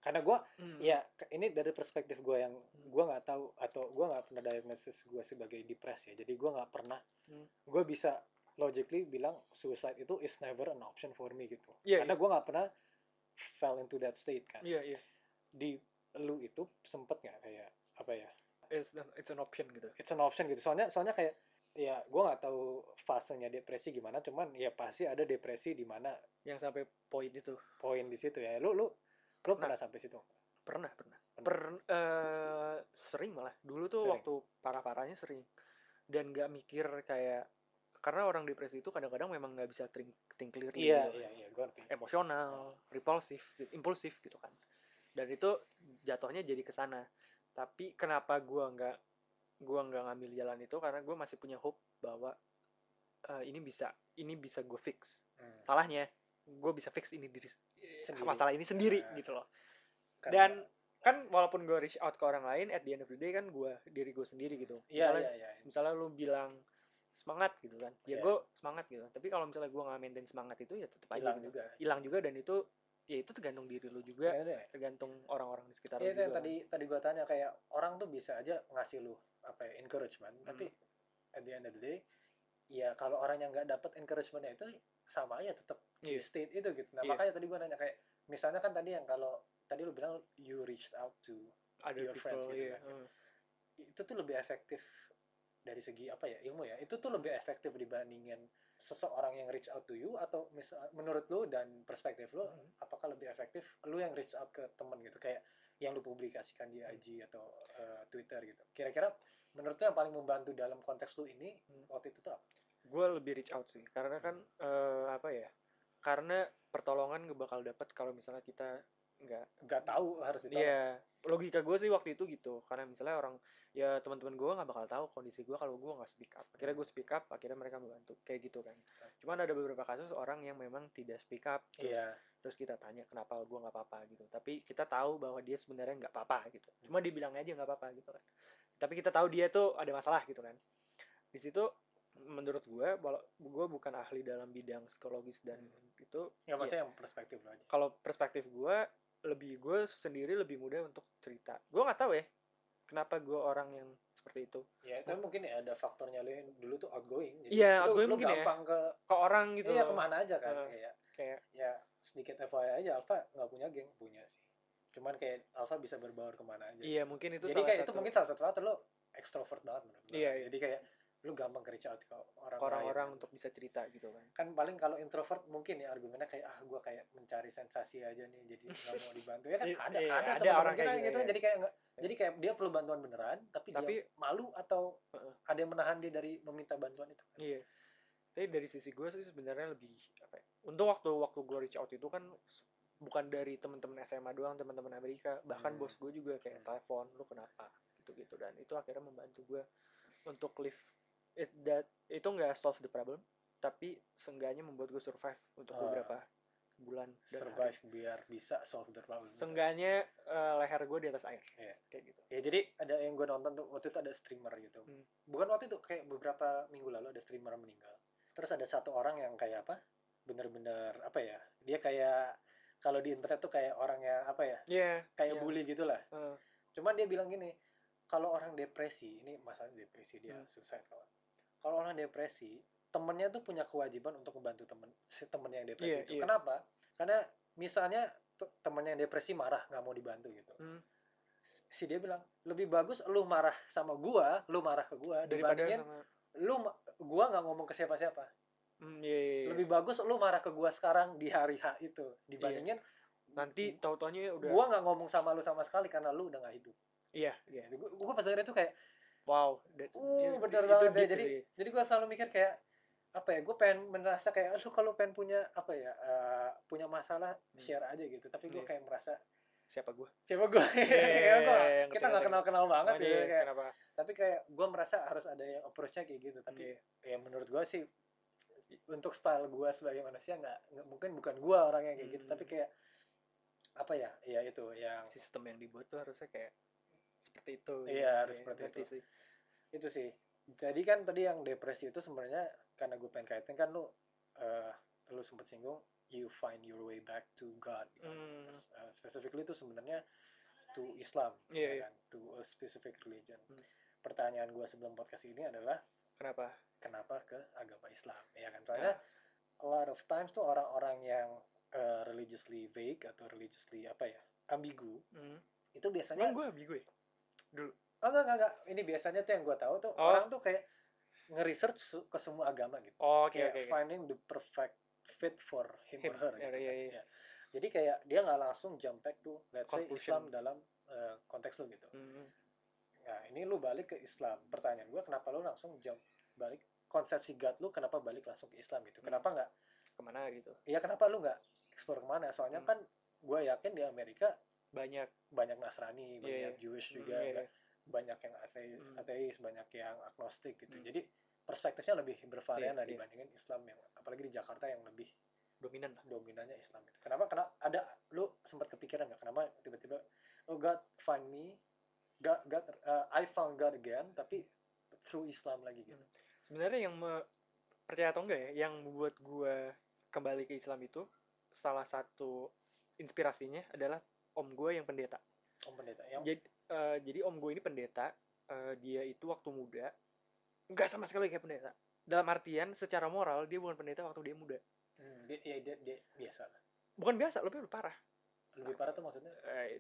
Karena gue hmm, ya ini dari perspektif gue yang gue nggak tahu atau gue nggak pernah diagnosis gue sebagai depresi ya. Jadi gue nggak pernah Hmm. gue bisa logically bilang suicide itu is never an option for me gitu. Iya, karena gue nggak pernah fell into that state kan. Iya iya. Di lu itu sempet nggak kayak apa ya? It's, an- it's an option gitu. It's an option gitu. Soalnya soalnya kayak ya gue nggak tahu fasenya depresi gimana cuman ya pasti ada depresi di mana yang sampai poin itu poin di situ ya lu lu lu Nah. pernah sampai situ pernah pernah Pernah. per eh, sering malah dulu tuh Sering. waktu parah parahnya sering dan nggak mikir kayak karena orang depresi itu kadang-kadang memang nggak bisa think, think clearly iya gitu. iya iya gue ngerti emosional repulsif impulsif gitu kan dan itu jatuhnya jadi ke sana tapi kenapa gua nggak gua nggak ngambil jalan itu karena gue masih punya hope bahwa eh, ini bisa ini bisa gue fix Hmm. salahnya gue bisa fix ini diri Sendiri. masalah ini sendiri Nah. gitu loh Karena- dan kan walaupun gue reach out ke orang lain at the end of the day kan gue diri gue sendiri gitu iya misalnya iya iya misalnya lu bilang semangat gitu kan ya Iya. gue semangat gitu tapi kalau misalnya gue nggak maintain semangat itu ya tetap aja hilang gitu. juga hilang juga dan itu ya itu tergantung diri lu juga iya. tergantung orang-orang di sekitar Iya lu itu yang tadi tadi gua tanya kayak orang tuh bisa aja ngasih lu apa ya encouragement tapi at the end of the day ya kalau orang yang nggak dapat encouragementnya itu sama aja tetap di Iya. state itu gitu nah Iya. makanya tadi gua nanya kayak misalnya kan tadi yang kalau tadi lu bilang you reached out to ada your people friends gitu iya, kan. hmm. itu tuh lebih efektif dari segi apa ya ilmu ya itu tuh lebih efektif dibandingin seseorang yang reach out to you atau misal menurut lu dan perspektif lu Mhm. apakah lebih efektif lu yang reach out ke temen gitu kayak yang lu publikasikan di IG atau eh, Twitter gitu. Kira-kira menurut lu yang paling membantu dalam konteks lu ini Hmm. waktu itu tuh apa? gue lebih reach out sih karena kan eh, apa ya karena pertolongan gak bakal dapet kalau misalnya kita nggak Gak tahu harus. Iya, logika gue sih waktu itu gitu. Karena misalnya orang ya teman-teman gue nggak bakal tahu kondisi gue kalau gue nggak speak up. Akhirnya gue speak up, akhirnya mereka membantu kayak gitu kan. Cuman ada beberapa kasus orang yang memang tidak speak up, terus, Iya. terus kita tanya kenapa gue nggak apa-apa gitu. Tapi kita tahu bahwa dia sebenarnya nggak apa-apa gitu. Cuma dibilang aja nggak apa-apa gitu kan. Tapi kita tahu dia tuh ada masalah gitu kan. Di situ menurut gue, walau gue bukan ahli dalam bidang psikologis dan Hmm. itu Ya ya, maksudnya yang perspektif aja. kalau perspektif gue lebih gue sendiri lebih mudah untuk cerita gue nggak tahu ya kenapa gue orang yang seperti itu Ya itu mungkin ya ada faktornya lu yang dulu tuh outgoing. Jadi Iya, lu, outgoing lu mungkin ya. gampang ke ke orang gitu iya loh. ke mana aja kan Heeh. kayak kayak ya sedikit FYI aja Alfa nggak punya geng punya sih cuman kayak Alfa bisa berbaur ke mana aja iya mungkin itu jadi salah kayak satu itu mungkin salah satu faktor lo ekstrovert banget menurut. Iya, iya. jadi kayak lu gampang reach out ke orang orang-orang lain. untuk bisa cerita gitu kan kan paling kalau introvert mungkin ya argumennya kayak ah gua kayak mencari sensasi aja nih jadi nggak mau dibantu ya kan Iya, ada iya, ada ada orang kita gitu, gitu iya. jadi kayak nggak jadi kayak dia perlu bantuan beneran tapi, Tapi- dia malu atau Heeh. ada yang menahan dia dari meminta bantuan itu kan. iya tapi dari sisi gue sih sebenarnya lebih apa ya, untuk waktu waktu gue reach out itu kan bukan dari teman-teman SMA doang teman-teman Amerika bahkan Hmm. bos gue juga kayak Hmm. telepon lu kenapa gitu-gitu dan itu akhirnya membantu gue untuk live it that itu nggak solve the problem tapi seenggaknya membuat gue survive untuk Ah. beberapa bulan dan hari. survive biar bisa solve the problem Seenggaknya eh, leher gue di atas air Iya. kayak gitu Ya jadi ada yang gue nonton tuh waktu itu ada streamer gitu. Hmm. Bukan waktu itu kayak beberapa minggu lalu ada streamer meninggal. Terus ada satu orang yang kayak apa? Bener-bener apa ya? Dia kayak kalau di internet tuh kayak orang yang apa ya? Iya Kayak iya. bully gitulah. Eh, Cuman dia bilang gini, kalau orang depresi, ini masalah depresi dia Hmm. suicide kawan. Kalau orang depresi, temennya tuh punya kewajiban untuk membantu temen si temennya yang depresi Iya, itu. iya. Kenapa? Karena misalnya temennya yang depresi marah nggak mau dibantu gitu hmm, si dia bilang lebih bagus lu marah sama gua lu marah ke gua daripada dibandingin sama lu gua nggak ngomong ke siapa-siapa hmm, iya, iya, iya. lebih bagus lu marah ke gua sekarang di hari H itu dibandingin nanti tahu-taunya udah gua nggak ngomong sama lu sama sekali karena lu udah nggak hidup iya iya gua, gua pas itu kayak wow that's, uh iya, bener itu banget ya deep jadi sih. jadi gua selalu mikir kayak apa ya gue pengen merasa kayak lu kalau pengen punya apa ya eh, punya masalah Hmm. share aja gitu tapi gue Iya. kayak merasa siapa gue siapa gue Iya, Gua- ngerti, kita nggak kenal kenal banget Makanya, gitu kayak kenapa tapi kayak gue merasa harus ada yang approach-nya kayak gitu tapi Iya. ya menurut gue sih untuk style gue sebagai manusia nggak mungkin bukan gue orang yang kayak gitu Hmm. tapi kayak apa ya ya itu yang sistem yang dibuat tuh harusnya kayak seperti itu Iya, harus Iya, seperti itu. sih. itu sih jadi kan tadi yang depresi itu sebenarnya karena gue pengen kaitin kan lu eh, lu sempat singgung you find your way back to God gitu. Hmm. Uh, specifically itu sebenarnya to Islam Iya, ya iya. kan to a specific religion Hmm. pertanyaan gue sebelum podcast ini adalah kenapa kenapa ke agama Islam ya kan Ya. soalnya a lot of times tuh orang-orang yang uh, religiously vague atau religiously apa ya ambigu hmm. itu biasanya emang gue ambigu ya oh, enggak, enggak enggak ini biasanya tuh yang gue tahu tuh Oh. orang tuh kayak nge-research ke semua agama gitu oh, oke kayak oke oke. finding the perfect fit for him, Him, or her ya, gitu iya, kan. iya. Ya. jadi kayak dia nggak langsung jump back to let's say Conclusion. Islam dalam uh, konteks lu gitu Hmm. Nah, ini lu balik ke Islam. Pertanyaan gue, kenapa lu langsung jump balik konsepsi God lu kenapa balik langsung ke Islam gitu? Hmm. Kenapa nggak? ke mana gitu Iya kenapa lu nggak explore ke mana? Soalnya Hmm. kan gue yakin di Amerika banyak banyak Nasrani, Iya, banyak iya. Jewish juga, iya, nggak- banyak yang ateis, Hmm. ateis, banyak yang agnostik gitu. Hmm. Jadi perspektifnya lebih bervarian Iya, lah iya. dibandingin Islam yang apalagi di Jakarta yang lebih dominan lah dominannya Islam itu. Kenapa? Karena ada lu sempat kepikiran nggak? Kenapa tiba-tiba oh God find me, God, God uh, I found God again, tapi through Islam lagi gitu. sebenarnya yang me- percaya atau enggak ya yang membuat gue kembali ke Islam itu salah satu inspirasinya adalah om gue yang pendeta. Om pendeta yang jadi eh, jadi om gue ini pendeta eh, dia itu waktu muda nggak sama sekali kayak pendeta. Dalam artian secara moral dia bukan pendeta waktu dia muda. Hmm, dia, ya, dia, dia biasa lah. bukan biasa lebih lebih parah. Lebih parah tuh maksudnya? Eh,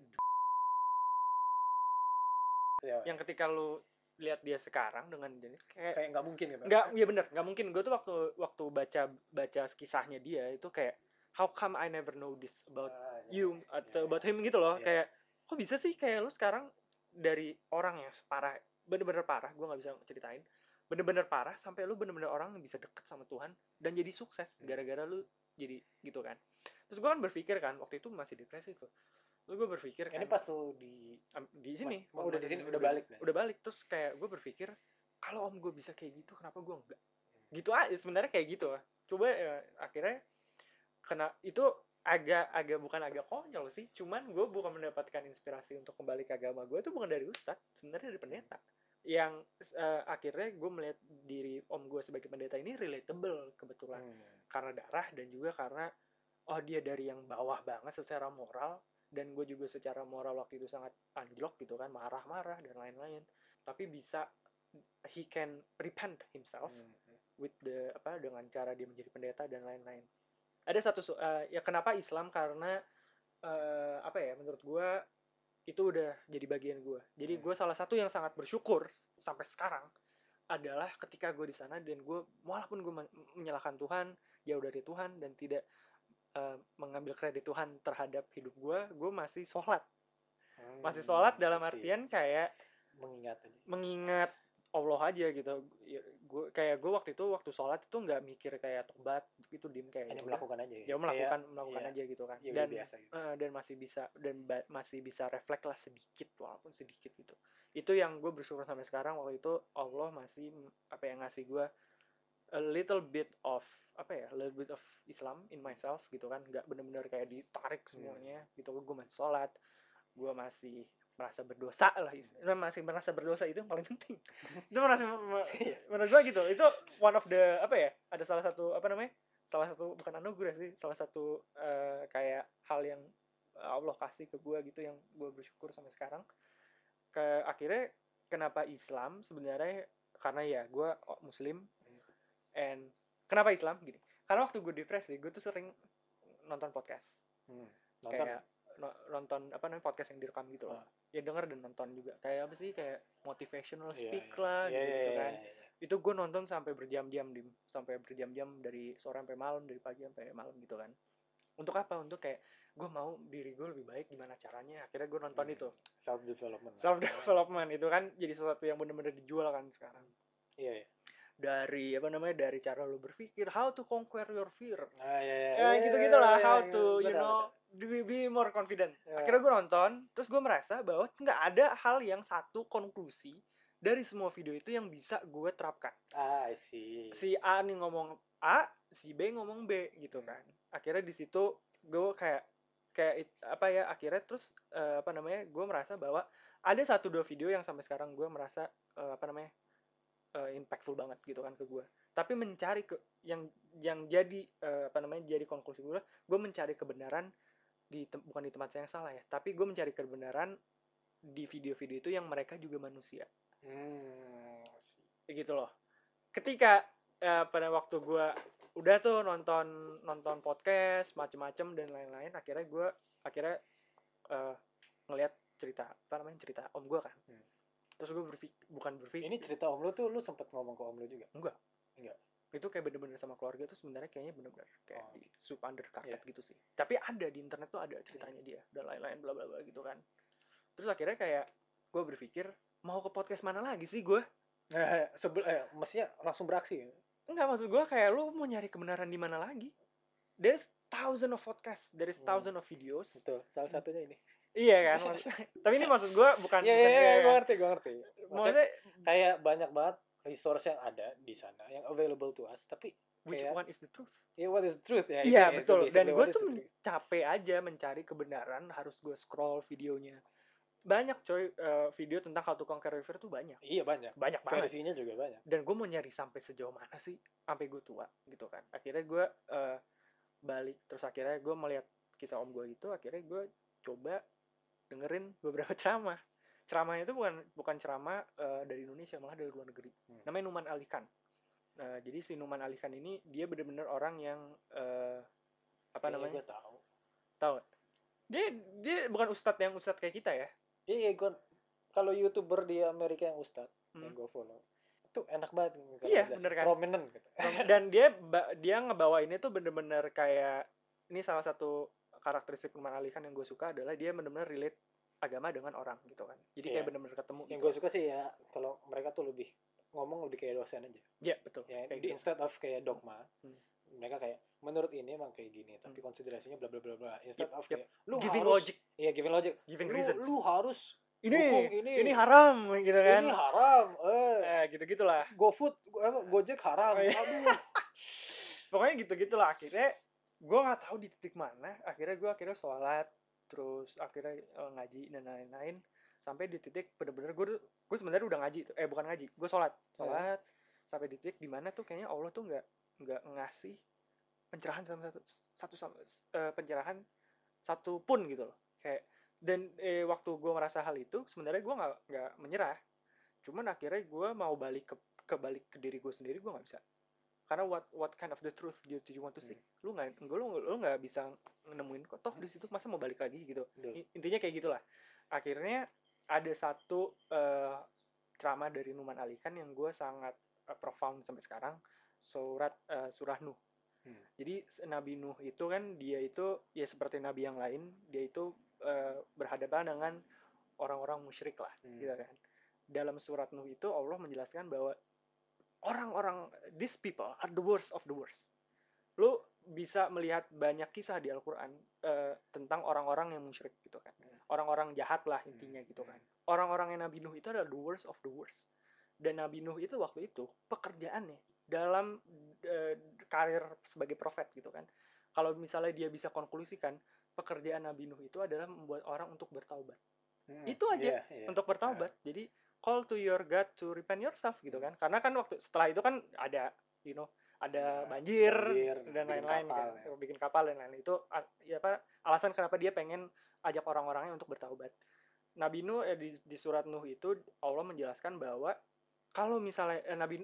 ya, yang ketika lu lihat dia sekarang dengan jadi kayak kayak nggak mungkin gitu. nggak ya bener nggak mungkin. Gue tuh waktu waktu baca baca kisahnya dia itu kayak how come I never know this about iya, you iya, atau iya. about him gitu loh Iya. kayak kok bisa sih kayak lu sekarang dari orang yang separah bener-bener parah gue nggak bisa ceritain bener-bener parah sampai lu bener-bener orang yang bisa deket sama Tuhan dan jadi sukses Hmm. gara-gara lu jadi gitu kan terus gue kan berpikir kan waktu itu masih depresi tuh terus gue berpikir kan ini pas lu di di sini oh, udah di sini, udah udah balik dah. udah balik terus kayak gue berpikir kalau om gue bisa kayak gitu kenapa gue enggak gitu aja sebenarnya kayak gitu coba ya, akhirnya kena itu agak agak bukan agak konyol sih. Cuman gue bukan mendapatkan inspirasi untuk kembali ke agama gue itu bukan dari ustadz sebenarnya dari pendeta. Yang eh, akhirnya gue melihat diri om gue sebagai pendeta ini relatable kebetulan. Hmm. karena darah dan juga karena oh dia dari yang bawah banget secara moral. Dan gue juga secara moral waktu itu sangat anjlok gitu kan marah-marah dan lain-lain. Tapi bisa he can repent himself Hmm. with the apa dengan cara dia menjadi pendeta dan lain-lain ada satu eh, ya kenapa Islam? Karena eh, apa ya menurut gue itu udah jadi bagian gue jadi Hmm. gue salah satu yang sangat bersyukur sampai sekarang adalah ketika gue di sana dan gue walaupun gue men- menyalahkan Tuhan jauh dari Tuhan dan tidak eh, mengambil kredit Tuhan terhadap hidup gue gue masih sholat. Masih sholat dalam see. artian kayak mengingat aja. mengingat Allah aja gitu. Ya, gue kayak gue waktu itu waktu sholat itu nggak mikir kayak tobat itu dim kayak hanya ya melakukan aja ya? Melakukan melakukan iya, aja gitu kan. ya dan biasa gitu. eh, dan masih bisa dan ba- masih bisa refleks lah sedikit walaupun sedikit gitu. Itu yang gue bersyukur sampai sekarang waktu itu Allah masih apa yang ngasih gue a little bit of apa ya a little bit of Islam in myself gitu kan. Nggak bener-bener kayak ditarik Hmm. semuanya gitu. Gue masih sholat gue masih merasa berdosa lah Hmm. masih merasa berdosa itu yang paling penting. Itu merasa me- menurut gue gitu. Itu one of the apa ya ada salah satu apa namanya salah satu bukan anugerah sih salah satu eh, kayak hal yang Allah kasih ke gue gitu yang gue bersyukur sampai sekarang ke akhirnya kenapa Islam sebenarnya karena ya gue Muslim and kenapa Islam gini karena waktu gue depresi gue tuh sering nonton podcast Hmm. nonton kayak no- nonton apa namanya podcast yang direkam gitu loh Ah. ya denger dan nonton juga kayak apa sih kayak motivational Iya, speak iya. lah Iya, gitu gitu iya, kan iya, iya. Itu gue nonton sampai berjam-jam dim sampai berjam-jam dari sore sampai malam dari pagi sampai malam gitu kan. Untuk apa? Untuk kayak gue mau diri gue lebih baik gimana caranya? Akhirnya gue nonton Hmm. itu. Self development self development itu kan jadi sesuatu yang bener-bener dijual kan sekarang. Iya iya. Dari apa namanya dari cara lo berpikir how to conquer your fear. Ah, iya, iya, ya iya, gitu iya, gitulah iya, how to you know be, be more confident. Ya. akhirnya gue nonton terus gue merasa bahwa nggak ada hal yang satu konklusi dari semua video itu yang bisa gue terapkan. Ah I see. Si A nih ngomong A si B ngomong B gitu Hmm. kan. Akhirnya di situ gue kayak kayak apa ya akhirnya terus eh, apa namanya gue merasa bahwa ada satu dua video yang sampai sekarang gue merasa eh, apa namanya eh, impactful banget gitu kan ke gue tapi mencari ke yang yang jadi eh, apa namanya jadi konklusi gue gue mencari kebenaran di bukan di tempat saya yang salah ya tapi gue mencari kebenaran di video-video itu yang mereka juga manusia hmm gitu loh. Ketika eh, pada waktu gue udah tuh nonton nonton podcast macem-macem dan lain-lain akhirnya gue akhirnya eh, ngelihat cerita apa namanya cerita om gue kan. Hmm. terus gue berpikir bukan berpikir ini cerita om lu tuh lu sempet ngomong ke om lu juga? Itu kayak bener-bener sama keluarga tuh sebenarnya kayaknya bener-bener kayak Oh. di sweep under carpet Iya. gitu sih. Tapi ada di internet tuh ada ceritanya dia dan lain-lain bla bla bla gitu kan. Terus akhirnya kayak gue berpikir mau ke podcast mana lagi sih gue eh, sebel eh mestinya langsung beraksi ya? Enggak maksud gue kayak lu mau nyari kebenaran di mana lagi? There's thousand of podcast, there is Hmm. thousand of videos. betul salah satunya ini Iya kan? Tapi ini maksud gue bukan iya bukan iya kayak- gue ngerti gue ngerti maksudnya Maksudnya kayak banyak banget resource yang ada di sana yang available to us tapi which kayak one is the truth? ya what is the truth ya itu- Iya itu betul. Dan gue tuh capek aja mencari kebenaran, harus gue scroll videonya. Banyak coy eh, video tentang how to conquer river tuh banyak, iya banyak. Banyak banget. versinya juga banyak. Dan gue mau nyari sampai sejauh mana sih sampai gue tua gitu kan. Akhirnya gue eh, balik terus akhirnya gue melihat kisah om gue itu akhirnya gue coba dengerin beberapa ceramah. Ceramahnya itu bukan bukan ceramah eh, dari Indonesia malah dari luar negeri. Hmm. namanya Numan Alikan nah jadi si Numan Alikan ini dia bener-bener orang yang eh, apa namanya? gue tahu. Tahu. Dia dia bukan ustadz yang ustadz kayak kita ya iya gue kalau youtuber di Amerika yang ustad yang Hmm. gue follow itu enak banget gitu, Iya, bener kan? prominent gitu dan dia dia ngebawa ini tuh bener-bener kayak ini salah satu karakteristik Numan Ali yang gue suka adalah dia bener-bener relate agama dengan orang gitu kan jadi Iya. kayak bener-bener ketemu yang gitu. gue suka sih ya kalau mereka tuh lebih ngomong lebih kayak dosen aja ya betul ya kayak di- gitu. instead of kayak dogma Hmm. Mereka kayak menurut ini emang kayak gini tapi konsiderasinya bla bla bla bla. Instead Yep, of yep. kayak lu giving harus logic. Iya giving logic. Giving lu, reasons. lu harus ini ini. ini haram gitu kan. Ini haram eh. Eh gitu gitulah GoFood go- apa, Gojek haram. Oh, iya. aduh. Pokoknya gitu gitulah akhirnya gue nggak tahu di titik mana. Akhirnya gue akhirnya sholat terus akhirnya eh, ngaji dan lain-lain. Sampai di titik bener-bener gue gue sebenarnya udah ngaji tuh. Eh bukan ngaji gue sholat. Sholat sampai di titik di mana tuh kayaknya Allah tuh nggak nggak ngasih pencerahan sama satu satu sama eh, pencerahan satu pun gitu loh. Kayak dan eh, waktu gue merasa hal itu sebenarnya gue nggak nggak menyerah. Cuman akhirnya gue mau balik ke ke balik ke diri gue sendiri gue nggak bisa. Karena what what kind of the truth do you, want to seek lu nggak lu lu nggak bisa nemuin kok toh di situ masa mau balik lagi? gitu. I- intinya kayak gitulah. Akhirnya ada satu eh ceramah dari Numan Alikan yang gue sangat eh, profound sampai sekarang surat eh, surah Nuh. Hmm. jadi Nabi Nuh itu kan dia itu ya seperti Nabi yang lain dia itu eh, berhadapan dengan orang-orang musyrik lah Hmm. gitu kan. Dalam surat Nuh itu Allah menjelaskan bahwa orang-orang these people are the worst of the worst. Lu bisa melihat banyak kisah di Al-Quran eh, tentang orang-orang yang musyrik gitu kan. Orang-orang jahat lah intinya gitu kan. Orang-orang yang Nabi Nuh itu adalah the worst of the worst. Dan Nabi Nuh itu waktu itu pekerjaannya dalam eh, karir sebagai profet gitu kan. Kalau misalnya dia bisa konklusikan pekerjaan Nabi Nuh itu adalah membuat orang untuk bertaubat. Hmm, Itu aja, iya, iya. untuk bertaubat. Jadi call to your God to repent yourself gitu kan. Karena kan waktu setelah itu kan ada you know ada Ya, banjir, banjir, dan lain-lain kan. ya. bikin kapal dan lain-lain. Itu ya apa alasan kenapa dia pengen ajak orang-orangnya untuk bertaubat. Nabi Nuh eh, di, di surat Nuh itu Allah menjelaskan bahwa kalau misalnya eh, Nabi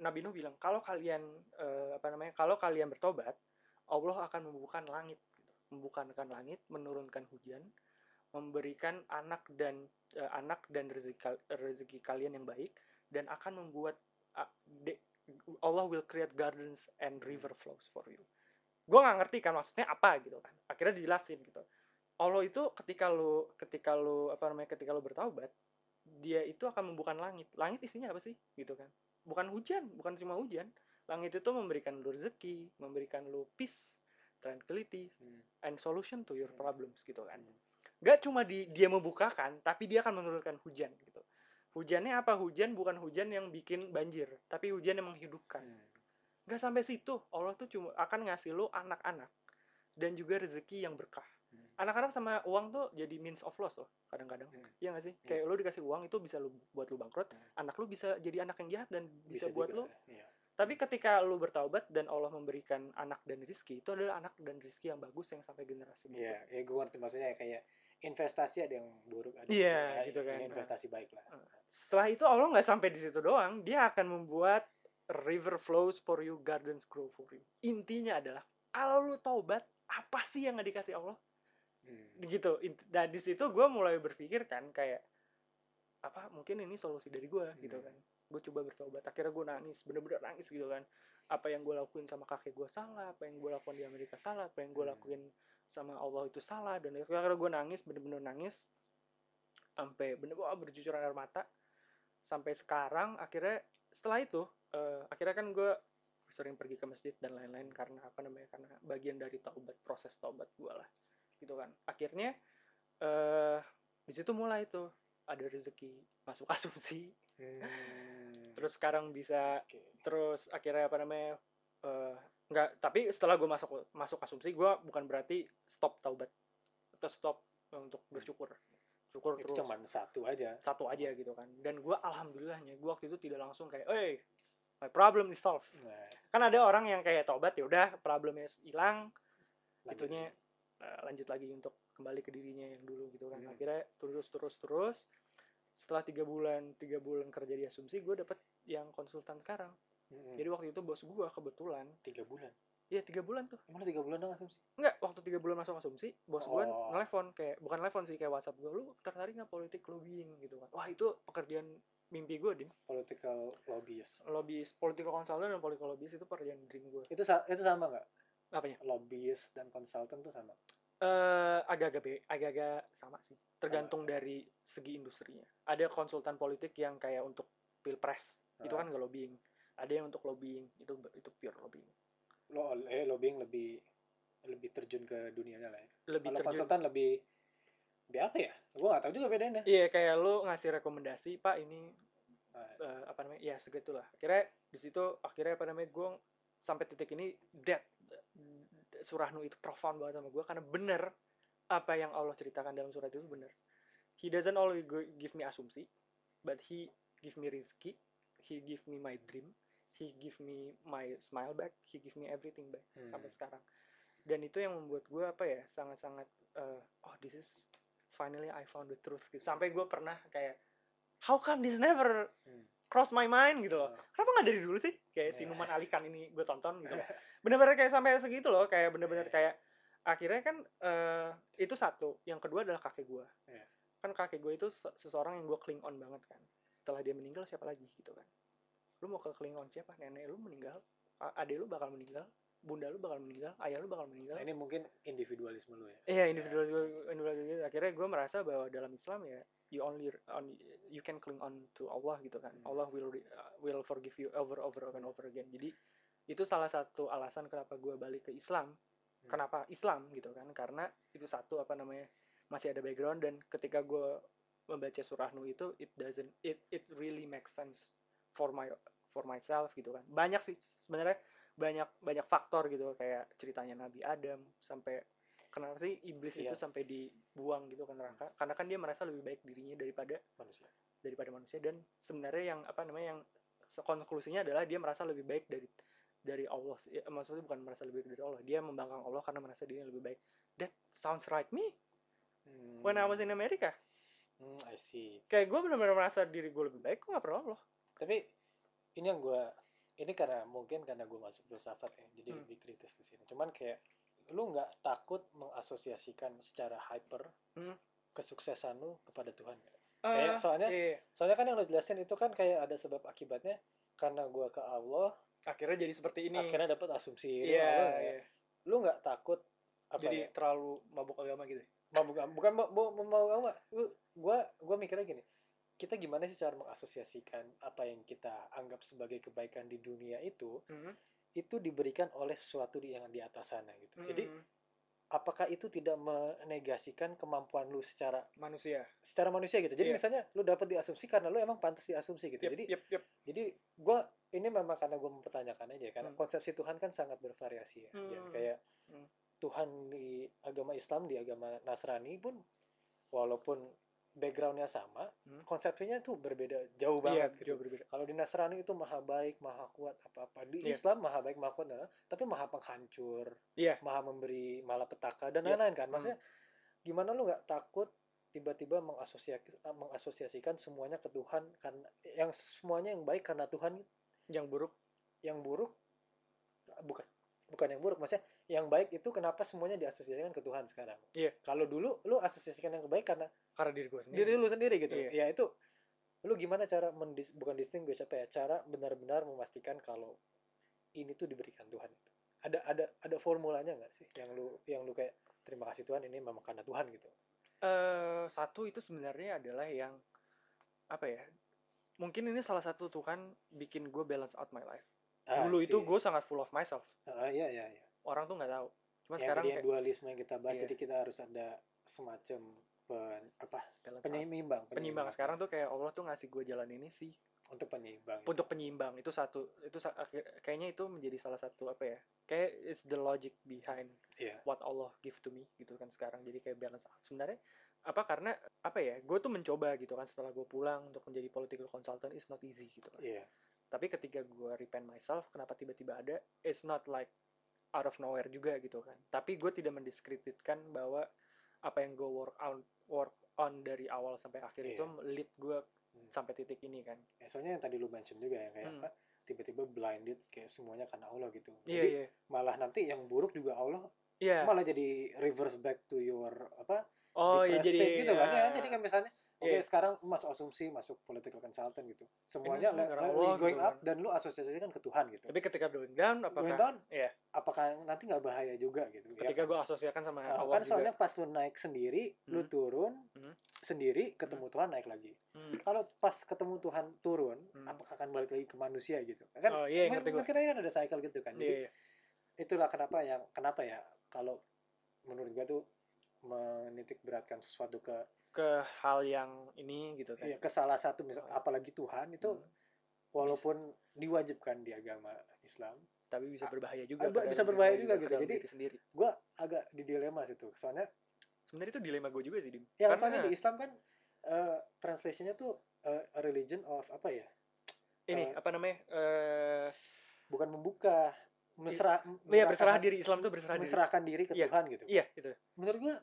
Nabi Nuh bilang kalau kalian eh, apa namanya kalau kalian bertobat Allah akan membukakan langit gitu. membukakan langit menurunkan hujan memberikan anak dan eh, anak dan rezeki rezeki kalian yang baik dan akan membuat de- Allah will create gardens and river flows for you. Gue nggak ngerti kan maksudnya apa gitu kan. Akhirnya dijelasin gitu. Allah itu ketika lu ketika lu apa namanya ketika lu bertaubat, dia itu akan membukakan langit. Langit isinya apa sih gitu kan? Bukan hujan, bukan cuma hujan. Langit itu memberikan lu rezeki, memberikan lu peace, tranquility, Hmm. and solution to your problems gitu kan. Hmm. Gak cuma di, dia membukakan, tapi dia akan menurunkan hujan gitu. Hujannya apa? Hujan bukan hujan yang bikin banjir, tapi hujan yang menghidupkan. Hmm. Gak sampai situ, Allah tuh cuma akan ngasih lo anak-anak dan juga rezeki yang berkah. Hmm. Anak-anak sama uang tuh jadi means of loss loh, kadang-kadang. Hmm. Iya gak sih? Iya. Kayak lo dikasih uang itu bisa lo buat lo bangkrut, Hmm. anak lo bisa jadi anak yang jahat dan bisa, buat juga, lo. iya. Tapi ketika lo bertaubat dan Allah memberikan anak dan rizki, itu adalah anak dan rizki yang bagus yang sampai generasi berikut. Iya, ya gue ngerti maksudnya kayak investasi ada yang buruk ada Iya, yang- gitu kan. ini investasi baik lah setelah itu Allah nggak sampai di situ doang dia akan membuat river flows for you gardens grow for you intinya adalah kalau lu taubat apa sih yang nggak dikasih Allah Hmm. gitu. Dan di situ gue mulai berpikir kan kayak apa mungkin ini solusi dari gue gitu Hmm. kan. Gue coba bertobat. Akhirnya gue nangis bener-bener nangis gitu kan. Apa yang gue lakuin sama kakek gue salah apa yang gue lakukan di Amerika salah apa yang gue Hmm. lakuin sama Allah itu salah dan akhirnya gue nangis bener-bener nangis. Sampai bener wah bercucuran air mata. Sampai sekarang akhirnya setelah itu eh, akhirnya kan gue sering pergi ke masjid dan lain-lain karena apa namanya karena bagian dari taubat proses taubat gue lah gitu kan. Akhirnya eh di situ mulai tuh ada rezeki masuk asumsi. Hmm. terus sekarang bisa Oke. terus akhirnya apa namanya eh nggak tapi setelah gue masuk masuk asumsi gue bukan berarti stop taubat atau stop untuk bersyukur. Syukur itu terus. cuman satu aja. Satu aja gitu kan. Dan gue alhamdulillahnya gue waktu itu tidak langsung kayak eh my problem is solved. Nah, kan ada orang yang kayak taubat ya udah problemnya hilang. Itunya eh, lanjut lagi untuk kembali ke dirinya yang dulu gitu kan. Hmm. akhirnya terus terus terus setelah tiga bulan tiga bulan kerja di asumsi gue dapet yang konsultan sekarang. Hmm. jadi waktu itu bos gue kebetulan tiga bulan? Ya tiga bulan tuh. Emang tiga bulan dong asumsi? Enggak waktu tiga bulan masuk asumsi bos gue Oh. nelfon kayak bukan nelfon sih kayak WhatsApp gue lu tertarik nggak politik lobbying? Gitu kan. Wah itu pekerjaan mimpi gue din. Political lobbyist. Lobbyist political consultant dan political lobbyist itu pekerjaan dream gue itu itu sama nggak apanya lobbyist dan konsultan tuh sama Eh, agak-agak agak-agak sama sih. Tergantung dari segi industrinya. Ada konsultan politik yang kayak untuk pilpres itu Ah. kan nggak lobbying. Ada yang untuk lobbying itu itu pure lobbying. lo eh lobbying lebih lebih terjun ke dunianya lah ya Lebih kalau terjun. konsultan lebih lebih apa ya gue gak tahu juga bedanya Iya kayak lu ngasih rekomendasi pak ini Nah, eh, apa namanya ya segitulah. Akhirnya di situ akhirnya apa namanya gue sampai titik ini that Surahnu itu profound banget sama gue karena bener apa yang Allah ceritakan dalam surat itu bener. He doesn't only go- give me asumsi, but he give me rizki, he give me my dream, he give me my smile back, he give me everything back Hmm. sampai sekarang. Dan itu yang membuat gue apa ya sangat-sangat eh, oh this is finally I found the truth gitu. Sampai gue pernah kayak how come this never Hmm. cross my mind gitu loh. Oh. Kenapa nggak dari dulu sih? Kayak si Iya. Numan Alikan ini gue tonton gitu. Bener-bener kayak sampai segitu loh, kayak bener-bener Iya. kayak akhirnya kan eh, itu satu. Yang kedua adalah kakek gue. Iya. Kan kakek gue itu se- seseorang yang gue cling on banget kan. Setelah dia meninggal siapa lagi gitu kan. Lu mau ke cling on siapa? Nenek lu meninggal, a- adek lu bakal meninggal, bunda lu bakal meninggal, ayah lu bakal meninggal. Nah, ini mungkin individualisme lu ya Iya individual individual akhirnya gue merasa bahwa dalam Islam ya you only on you can cling on to Allah gitu kan. Hmm. Allah will uh, will forgive you over over and over again. Jadi itu salah satu alasan kenapa gue balik ke Islam. Hmm. kenapa Islam gitu kan? Karena itu satu apa namanya masih ada background dan ketika gue membaca surah Nuh itu it doesn't it it really makes sense for my for myself gitu kan. Banyak sih sebenarnya banyak banyak faktor gitu. Kayak ceritanya Nabi Adam sampai kenapa sih iblis Iya. itu sampai dibuang gitu ke neraka? Karena kan dia merasa lebih baik dirinya daripada manusia. daripada manusia. Dan sebenarnya yang apa namanya yang konklusinya adalah dia merasa lebih baik dari dari Allah ya, maksudnya bukan merasa lebih baik dari Allah. Dia membangkang Allah karena merasa dirinya lebih baik. That sounds right me. When I was in America. Hmm, I see. Kayak gue benar-benar merasa diri gue lebih baik gue gak perlu Allah. Tapi ini yang gue ini karena mungkin karena gue masuk filsafat ya jadi Hmm. lebih kritis di sini. Cuman kayak lu nggak takut mengasosiasikan secara hyper Hmm. kesuksesan lu kepada Tuhan nggak? Kayak soalnya- iya. soalnya kan yang lo jelasin itu kan kayak ada sebab akibatnya karena gue ke Allah akhirnya jadi seperti ini akhirnya dapat asumsi ini iya ya. lu nggak takut apa jadi ya terlalu mabuk agama gitu mabuk bukan mau mau mau apa gue gue mikirnya gini kita gimana sih cara mengasosiasikan apa yang kita anggap sebagai kebaikan di dunia itu Mhm. itu diberikan oleh sesuatu di- yang di atas sana gitu jadi Mhm. apakah itu tidak menegasikan kemampuan lu secara manusia secara manusia gitu jadi Iya. misalnya lu dapat diasumsi karena lu emang pantas diasumsi gitu Yep, jadi yep, yep. jadi gue ini memang karena gue mempertanyakan aja karena Hmm. konsepsi Tuhan kan sangat bervariasi ya Hmm. kayak Hmm. Tuhan di agama Islam di agama Nasrani pun walaupun backgroundnya sama Hmm. konsepsinya tuh berbeda jauh Iya, banget gitu jauh berbeda. kalau di Nasrani itu maha baik maha kuat apa apa di Iya. Islam maha baik maha kuat nah, tapi maha penghancur Iya. maha memberi malapetaka dan Iya. lain-lain kan Hmm. maksudnya gimana lu nggak takut tiba-tiba mengasosiasi mengasosiasikan semuanya ke Tuhan karena yang semuanya yang baik karena Tuhan Yang buruk yang buruk bukan bukan yang buruk maksudnya yang baik itu kenapa semuanya diasosiasikan ke Tuhan sekarang Iya. kalau dulu lu asosiasikan yang baik karena karena diri gue sendiri. diri lu sendiri gitu Iya. ya itu lu gimana cara mendis bukan distinguish apa ya cara benar-benar memastikan kalau ini tuh diberikan Tuhan itu ada ada ada formulanya nggak sih yang lu yang lu kayak terima kasih Tuhan ini memang karena Tuhan gitu eh satu itu sebenarnya adalah yang apa ya? Mungkin ini salah satu Tuhan bikin gue balance out my life. Ah, Dulu I itu gue sangat full of myself. Ah, iya iya iya Orang tuh nggak tahu. Cuma yang sekarang yang kayak dualisme yang kita bahas Iya. jadi kita harus ada semacam pen, apa? Balance out. penyeimbang Penyeimbang. Sekarang tuh kayak Allah tuh ngasih gue jalan ini sih. Untuk penyeimbang untuk penyeimbang. Itu satu itu kayaknya itu menjadi salah satu apa ya? Kayak it's the logic behind Iya. what Allah give to me gitu kan sekarang. Jadi kayak balance out. Sebenarnya apa? Karena apa ya? Gue tuh mencoba gitu kan setelah gue pulang untuk menjadi political consultant is not easy gitu kan. Iya. Tapi ketika gue repent myself kenapa tiba-tiba ada? It's not like out of nowhere juga gitu kan. Tapi gue tidak mendiskreditkan bahwa apa yang gue work on work on dari awal sampai akhir itu Iya. lead gue Hmm. sampai titik ini kan Ya, soalnya yang tadi lu mention juga ya kayak Hmm. apa tiba-tiba blinded kayak semuanya karena Allah gitu iya jadi iya malah nanti yang buruk juga Allah iya malah jadi reverse back to your apa oh depressed ya jadi gitu kan ya ya, jadi kan misalnya Oke, Iya. sekarang lu masuk asumsi, masuk political consultant gitu. Semuanya semua le- le- going gitu up kan. dan lu asosiasikan ke Tuhan gitu. Tapi ketika going down apakah Going down, Iya. apakah nanti nggak bahaya juga gitu? ya ketika kan? gue asosiasikan sama Nah, Allah kan juga. soalnya pas lu naik sendiri, lu Hmm. turun Hmm. sendiri, ketemu Tuhan naik lagi. Hmm. Kalau pas ketemu Tuhan turun, Hmm. apakah akan balik lagi ke manusia gitu? Kan Oh, iya, mungkin- kan ada cycle gitu kan. Jadi iya. itulah kenapa yang kenapa ya kalau menurut gua tuh menitik beratkan sesuatu ke ke hal yang ini gitu kan. ya, ke salah satu misal apalagi Tuhan itu Hmm. walaupun diwajibkan di agama Islam tapi bisa berbahaya juga. ah, bisa berbahaya juga ke gitu. Jadi- diri sendiri. gua agak di dilema situ soalnya Sebenarnya itu dilema gue juga sih, Dim. ya Karena soalnya di Islam kan eh, translationnya tuh eh, a religion of apa ya ini eh, apa namanya? eh bukan membuka mesra Iya berserah diri Islam tuh berserah diri. diri ke Iya. Tuhan gitu Iya itu. menurut gua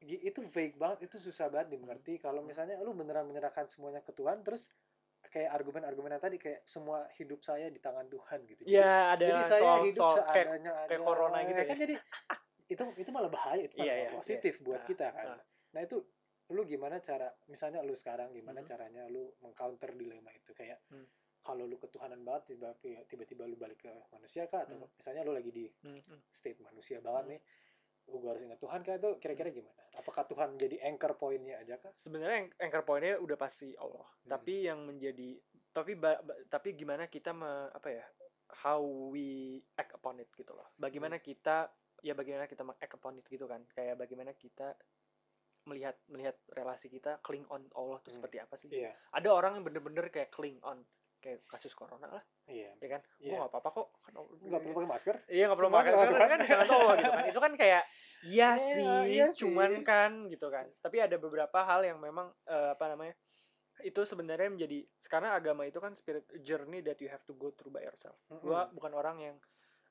itu vague banget itu susah banget dimengerti kalau misalnya lu beneran menyerahkan semuanya ke Tuhan terus kayak argumen-argumennya tadi kayak semua hidup saya di tangan Tuhan gitu Jadi- Iya ada jadi saya soal hidup soal kayak seadanya aja kayak corona gitu ya ya. kan jadi itu itu malah bahaya itu malah Iya, nggak iya, positif buat Nah, kita kan nah. nah itu lu gimana cara misalnya lu sekarang gimana Mhm. caranya lu mengcounter dilema itu kayak Hmm. kalau lu ketuhanan banget tiba-tiba tiba-tiba lu balik ke manusia kah atau Hmm. misalnya lu lagi di Hmm, hmm. state manusia banget Hmm. nih lu gua harus ingat Tuhan kah itu kira-kira gimana apakah Tuhan jadi anchor pointnya aja kah Sebenarnya anchor pointnya udah pasti Allah. Hmm. Tapi yang menjadi tapi ba- ba- tapi gimana kita me, apa ya? How we act upon it gitu loh. Bagaimana Hmm. kita ya bagaimana kita act upon it gitu kan. Kayak bagaimana kita melihat melihat relasi kita cling on Allah tuh Hmm. seperti apa sih? iya Ada orang yang bener-bener kayak cling on kayak kasus corona lah, iya ya kan? Iya. Gua nggak apa-apa kok. Kan, nggak perlu pakai masker Iya nggak perlu pakai masker kan Allah gitu kan. Itu kan kayak iya Iya, sih, iya cuman sih. kan gitu kan. Tapi ada beberapa hal yang memang eh, apa namanya? Itu sebenarnya menjadi sekarang agama itu kan spirit journey that you have to go through by yourself. Gua Mm-mm. bukan orang yang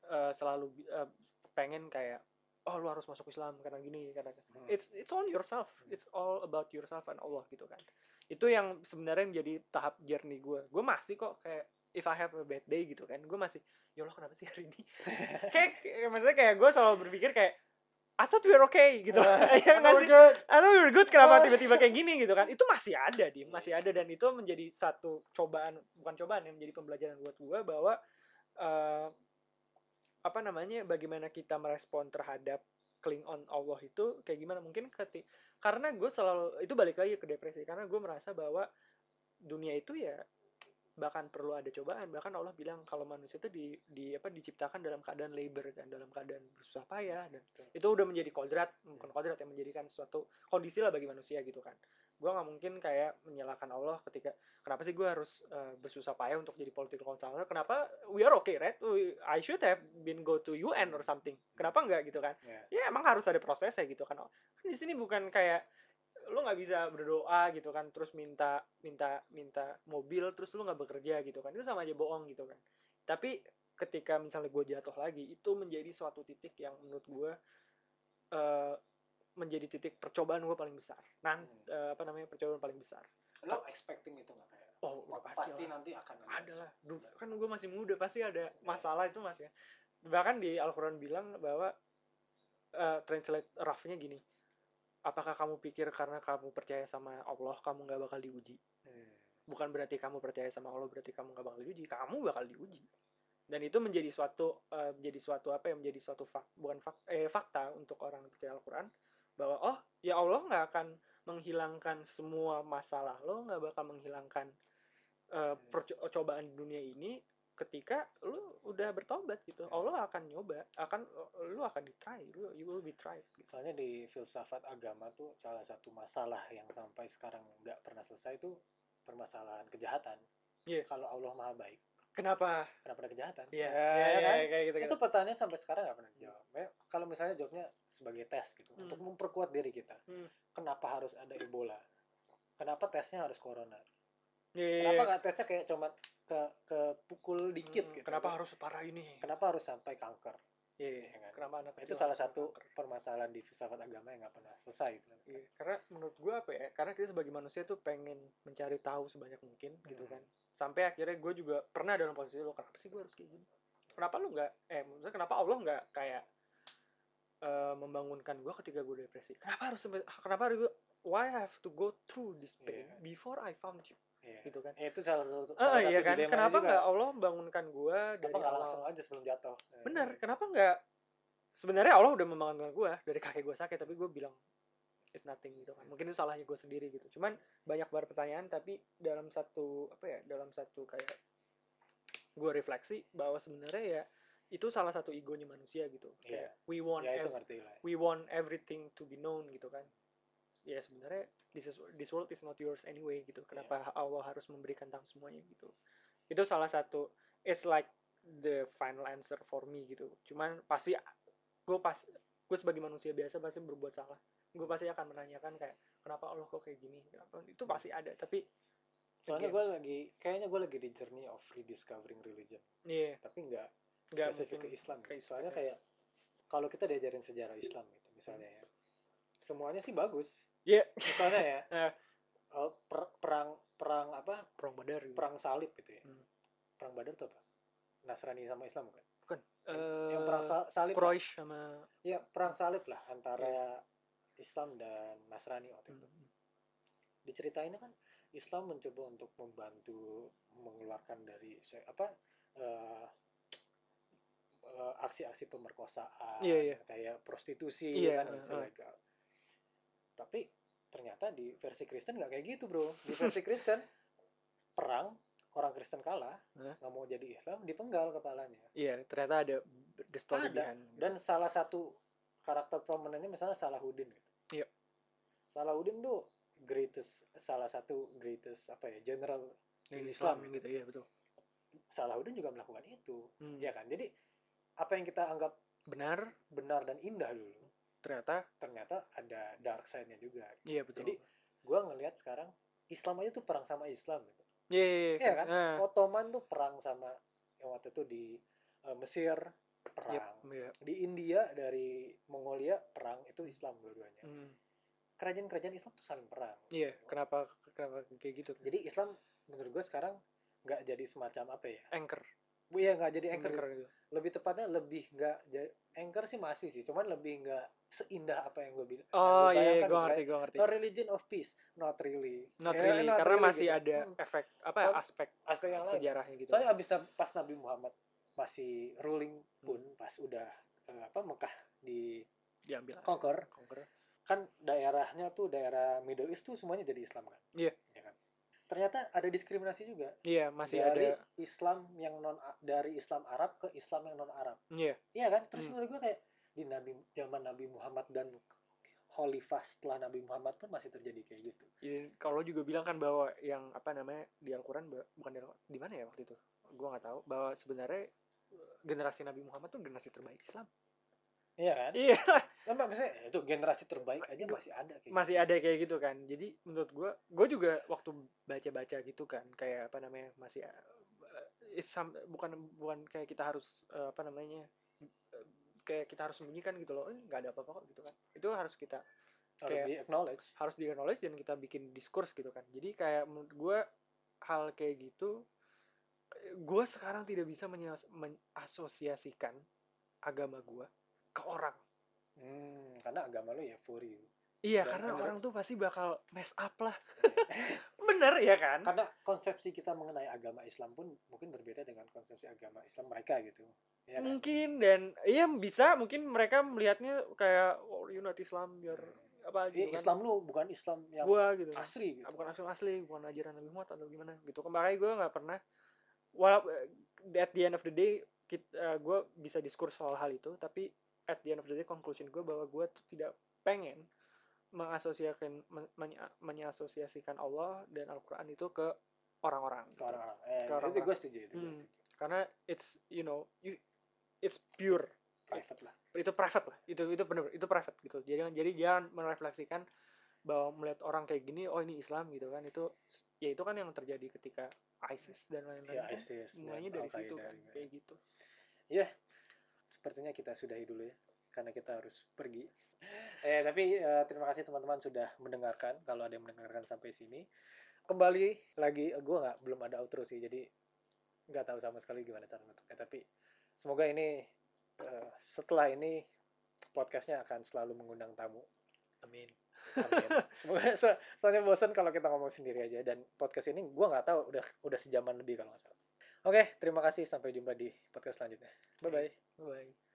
eh, selalu eh, pengen kayak oh lu harus masuk Islam karena gini karena Hmm. it's it's on yourself. It's all about yourself and Allah gitu kan. Itu yang sebenarnya menjadi tahap journey gue. Gue masih kok kayak if I have a bad day gitu kan, gue masih ya Allah kenapa sih hari ini? kayak, maksudnya kayak gue selalu berpikir kayak I thought we were okay gitu. ya nggak sih? good I thought we were good kenapa tiba-tiba kayak gini gitu kan? Itu masih ada di, masih ada dan itu menjadi satu cobaan bukan cobaan ya menjadi pembelajaran buat gue bahwa eh, apa namanya bagaimana kita merespon terhadap cling on Allah itu kayak gimana? Mungkin keti karena gue selalu itu balik lagi ke depresi karena gue merasa bahwa dunia itu ya bahkan perlu ada cobaan. Bahkan Allah bilang kalau manusia itu di, di apa diciptakan dalam keadaan labor dan dalam keadaan bersusah payah dan itu udah menjadi kodrat bukan kodrat yang menjadikan suatu kondisi lah bagi manusia gitu kan gue nggak mungkin kayak menyalahkan Allah ketika kenapa sih gue harus uh, bersusah payah untuk jadi political consultant kenapa we are okay right? We- I should have been go to UN or something. Kenapa enggak gitu kan? Ya. ya emang harus ada prosesnya gitu kan. Kan di sini bukan kayak lu nggak bisa berdoa gitu kan terus minta minta minta mobil terus lu nggak bekerja gitu kan. Itu sama aja bohong gitu kan. Tapi ketika misalnya gue jatuh lagi itu menjadi suatu titik yang menurut gue eh, menjadi titik percobaan gue paling besar. Nan Hmm. eh, apa namanya percobaan paling besar. Lo expecting itu nggak kayak? Oh udah pasti, lah. nanti akan ada. Lah. Duh, kan gue masih muda pasti ada masalah itu masih bahkan di Al-Quran bilang bahwa eh, translate roughnya gini. Apakah kamu pikir karena kamu percaya sama Allah kamu nggak bakal diuji? Hmm. bukan berarti kamu percaya sama Allah berarti kamu nggak bakal diuji. Kamu bakal diuji. Dan itu menjadi suatu eh, menjadi suatu apa ya menjadi suatu fak, bukan fak, eh, fakta untuk orang yang percaya Al-Quran bahwa oh ya Allah nggak akan menghilangkan semua masalah lo nggak bakal menghilangkan eh, perco- cobaan di dunia ini ketika lu udah bertobat gitu. Allah akan nyoba akan lu akan di try lu you will be tried. Gitu. soalnya di filsafat agama tuh salah satu masalah yang sampai sekarang nggak pernah selesai itu permasalahan kejahatan. Iya. kalau Allah maha baik kenapa kenapa ada kejahatan Iya, Ya, iya, ya kan? iya, kayak gitu, itu pertanyaan sampai sekarang nggak pernah dijawab Ya, kalau misalnya jawabnya sebagai tes gitu Hmm. untuk memperkuat diri kita Hmm. kenapa harus ada Ebola kenapa tesnya harus corona Iya, kenapa nggak tesnya kayak cuma ke ke pukul dikit Hmm, gitu kenapa harus separah ini kenapa harus sampai kanker Iya, Ya kan? kenapa anak Nah, itu salah satu kanker? permasalahan di filsafat agama yang nggak pernah selesai gitu. Iya, karena menurut gue apa ya karena kita sebagai manusia tuh pengen mencari tahu sebanyak mungkin gitu Hmm. kan sampai akhirnya gue juga pernah dalam posisi lo kenapa sih gue harus kayak gini? Kenapa lu nggak eh maksudnya kenapa Allah nggak kayak eh, membangunkan gue ketika gue depresi? Kenapa harus kenapa harus gue why I have to go through this pain Iya. before I found you? Iya. gitu kan. Eh, itu salah satu Ah, salah iya satu kan? kenapa nggak Allah bangunkan gua dari Kenapa langsung aja sebelum jatuh? Bener kenapa nggak sebenarnya Allah udah membangunkan gua dari kakek gua sakit tapi gua bilang it's nothing gitu kan. Mungkin itu salahnya gua sendiri gitu. Cuman banyak banget pertanyaan tapi dalam satu apa ya dalam satu kayak gua refleksi bahwa sebenarnya ya itu salah satu egonya manusia gitu. Iya. kayak we want ya itu ev- ngerti lah. we want everything to be known gitu kan. Ya sebenarnya this is this world is not yours anyway gitu. Kenapa Allah harus memberikan tentang semuanya gitu. Itu salah satu it's like the final answer for me gitu. Cuman pasti gue pas gue sebagai manusia biasa pasti berbuat salah gue pasti akan menanyakan kayak kenapa Allah kok kayak gini Kenapa- itu pasti ada tapi soalnya gue lagi kayaknya gue lagi di journey of rediscovering religion iya tapi nggak Nggak spesifik ke Islam ke. Islam, soalnya ya. kayak kalau kita diajarin sejarah Islam gitu misalnya ya semuanya sih bagus Iya. misalnya ya eh, per- perang perang apa perang badar gitu. perang salib gitu ya Hmm. perang badar tuh apa Nasrani sama Islam bukan bukan Yang- yang perang Eh, sa- salib. Quraisy sama ya perang salib lah antara Islam dan Nasrani waktu itu Hmm. diceritainnya kan Islam mencoba untuk membantu mengeluarkan dari apa eh, eh, aksi-aksi pemerkosaan Iya, iya. kayak prostitusi Iya, kan eh. legal. tapi ternyata di versi Kristen nggak kayak gitu bro di versi Kristen perang orang Kristen kalah nggak mau jadi Islam dipenggal kepalanya Iya, ternyata ada the story Ada. behind. dan salah satu karakter prominennya misalnya Salahuddin gitu. Salahuddin tuh greatest salah satu greatest apa ya general Dari Islam Islam, gitu, iya betul. Salahuddin juga melakukan itu Hmm. ya kan jadi apa yang kita anggap Benar, benar dan indah dulu ternyata ternyata ada dark side-nya juga iya betul. Jadi, gua ngelihat sekarang Islam aja tuh perang sama Islam gitu. iya, iya, Iya kan? Nah, Ottoman tuh perang sama yang waktu itu di eh, Mesir perang yep, iya. di India dari Mongolia perang itu Islam dua-duanya Hmm. Kerajaan-kerajaan Islam tuh saling perang Iya, kenapa kenapa kayak gitu? jadi Islam menurut gue sekarang nggak jadi semacam apa ya anchor, Bu ya nggak jadi anchor, anchor gitu. lebih tepatnya lebih nggak jadi anchor sih masih sih cuman lebih nggak seindah apa yang gue bilang Oh iya, bayangkan gue gitu, ngerti, gue ngerti. kayak, a religion of peace not really Not Ya, really, not karena really masih gitu. ada Hmm. efek apa ya, aspek aspek yang lain sejarahnya gitu. soalnya abis pas Nabi Muhammad masih ruling pun Hmm. pas udah eh, apa Mekah di diambil conquer conquer. Kan daerahnya tuh daerah Middle East tuh semuanya jadi Islam kan Iya. Ya kan ternyata ada diskriminasi juga Iya, masih dari ada. Islam yang non dari Islam Arab ke Islam yang non Arab Iya, iya kan terus Hmm. menurut gue kayak di Nabi zaman Nabi Muhammad dan Khalifah setelah Nabi Muhammad pun masih terjadi kayak gitu Jadi, kalau juga bilang kan bahwa yang apa namanya di Al-Quran bukan di, di mana ya waktu itu? Gua nggak tahu bahwa sebenarnya eh, generasi Nabi Muhammad tuh generasi terbaik Islam. Iya kan Iya, kan maksudnya itu generasi terbaik aja masih ada kayak masih gitu. ada kayak gitu kan. Jadi menurut gua, gua juga waktu baca-baca gitu kan, kayak apa namanya masih eh, it's some- bukan bukan kayak kita harus eh, apa namanya eh, kayak kita harus sembunyikan gitu loh, Eh, nggak ada apa-apa kok gitu kan. Itu harus kita harus kayak- di acknowledge harus di acknowledge dan kita bikin diskurs gitu kan jadi kayak menurut gue hal kayak gitu gue sekarang tidak bisa mengasosiasikan agama gue ke orang Hmm, karena agama lu ya for you. iya Dan karena menurut- orang tuh pasti bakal mess up lah bener ya kan karena konsepsi kita mengenai agama Islam pun mungkin berbeda dengan konsepsi agama Islam mereka gitu. Ya kan? mungkin dan iya bisa mungkin mereka melihatnya kayak oh you not Islam you're apa Eh, gitu kan Islam lu bukan Islam yang gua gitu asli gitu. Ah, bukan asli asli bukan ajaran Nabi Muhammad atau gimana gitu makanya gue nggak pernah walau at the end of the day kita, gue bisa diskurs soal hal itu tapi at the end of the day conclusion gue bahwa gue tuh tidak pengen mengasosiasikan men- mengasosiasikan Allah dan Al-Quran itu ke orang-orang Ke gitu. orang-orang. Eh, Ke orang-orang. itu gue setuju itu gue Hmm. setuju. karena it's you know you, it's pure Private lah. itu private lah itu itu benar itu private gitu jadi jadi jangan merefleksikan bahwa melihat orang kayak gini oh ini Islam gitu kan itu ya itu kan yang terjadi ketika ISIS dan lain-lain Ya, kan ISIS dan mulainya dari Al-Qaeda situ kan kayak gitu sepertinya kita sudahi dulu ya karena kita harus pergi. Eh tapi eh, terima kasih teman-teman sudah mendengarkan kalau ada yang mendengarkan sampai sini. Kembali lagi gue nggak belum ada outro sih jadi nggak tahu sama sekali gimana cara nutupnya tapi semoga ini eh, setelah ini podcastnya akan selalu mengundang tamu. Amin. Semoga so, soalnya bosan kalau kita ngomong sendiri aja dan podcast ini gue nggak tahu udah udah sejaman lebih kalau nggak salah. Oke, terima kasih. Sampai jumpa di podcast selanjutnya. Bye-bye. Bye-bye.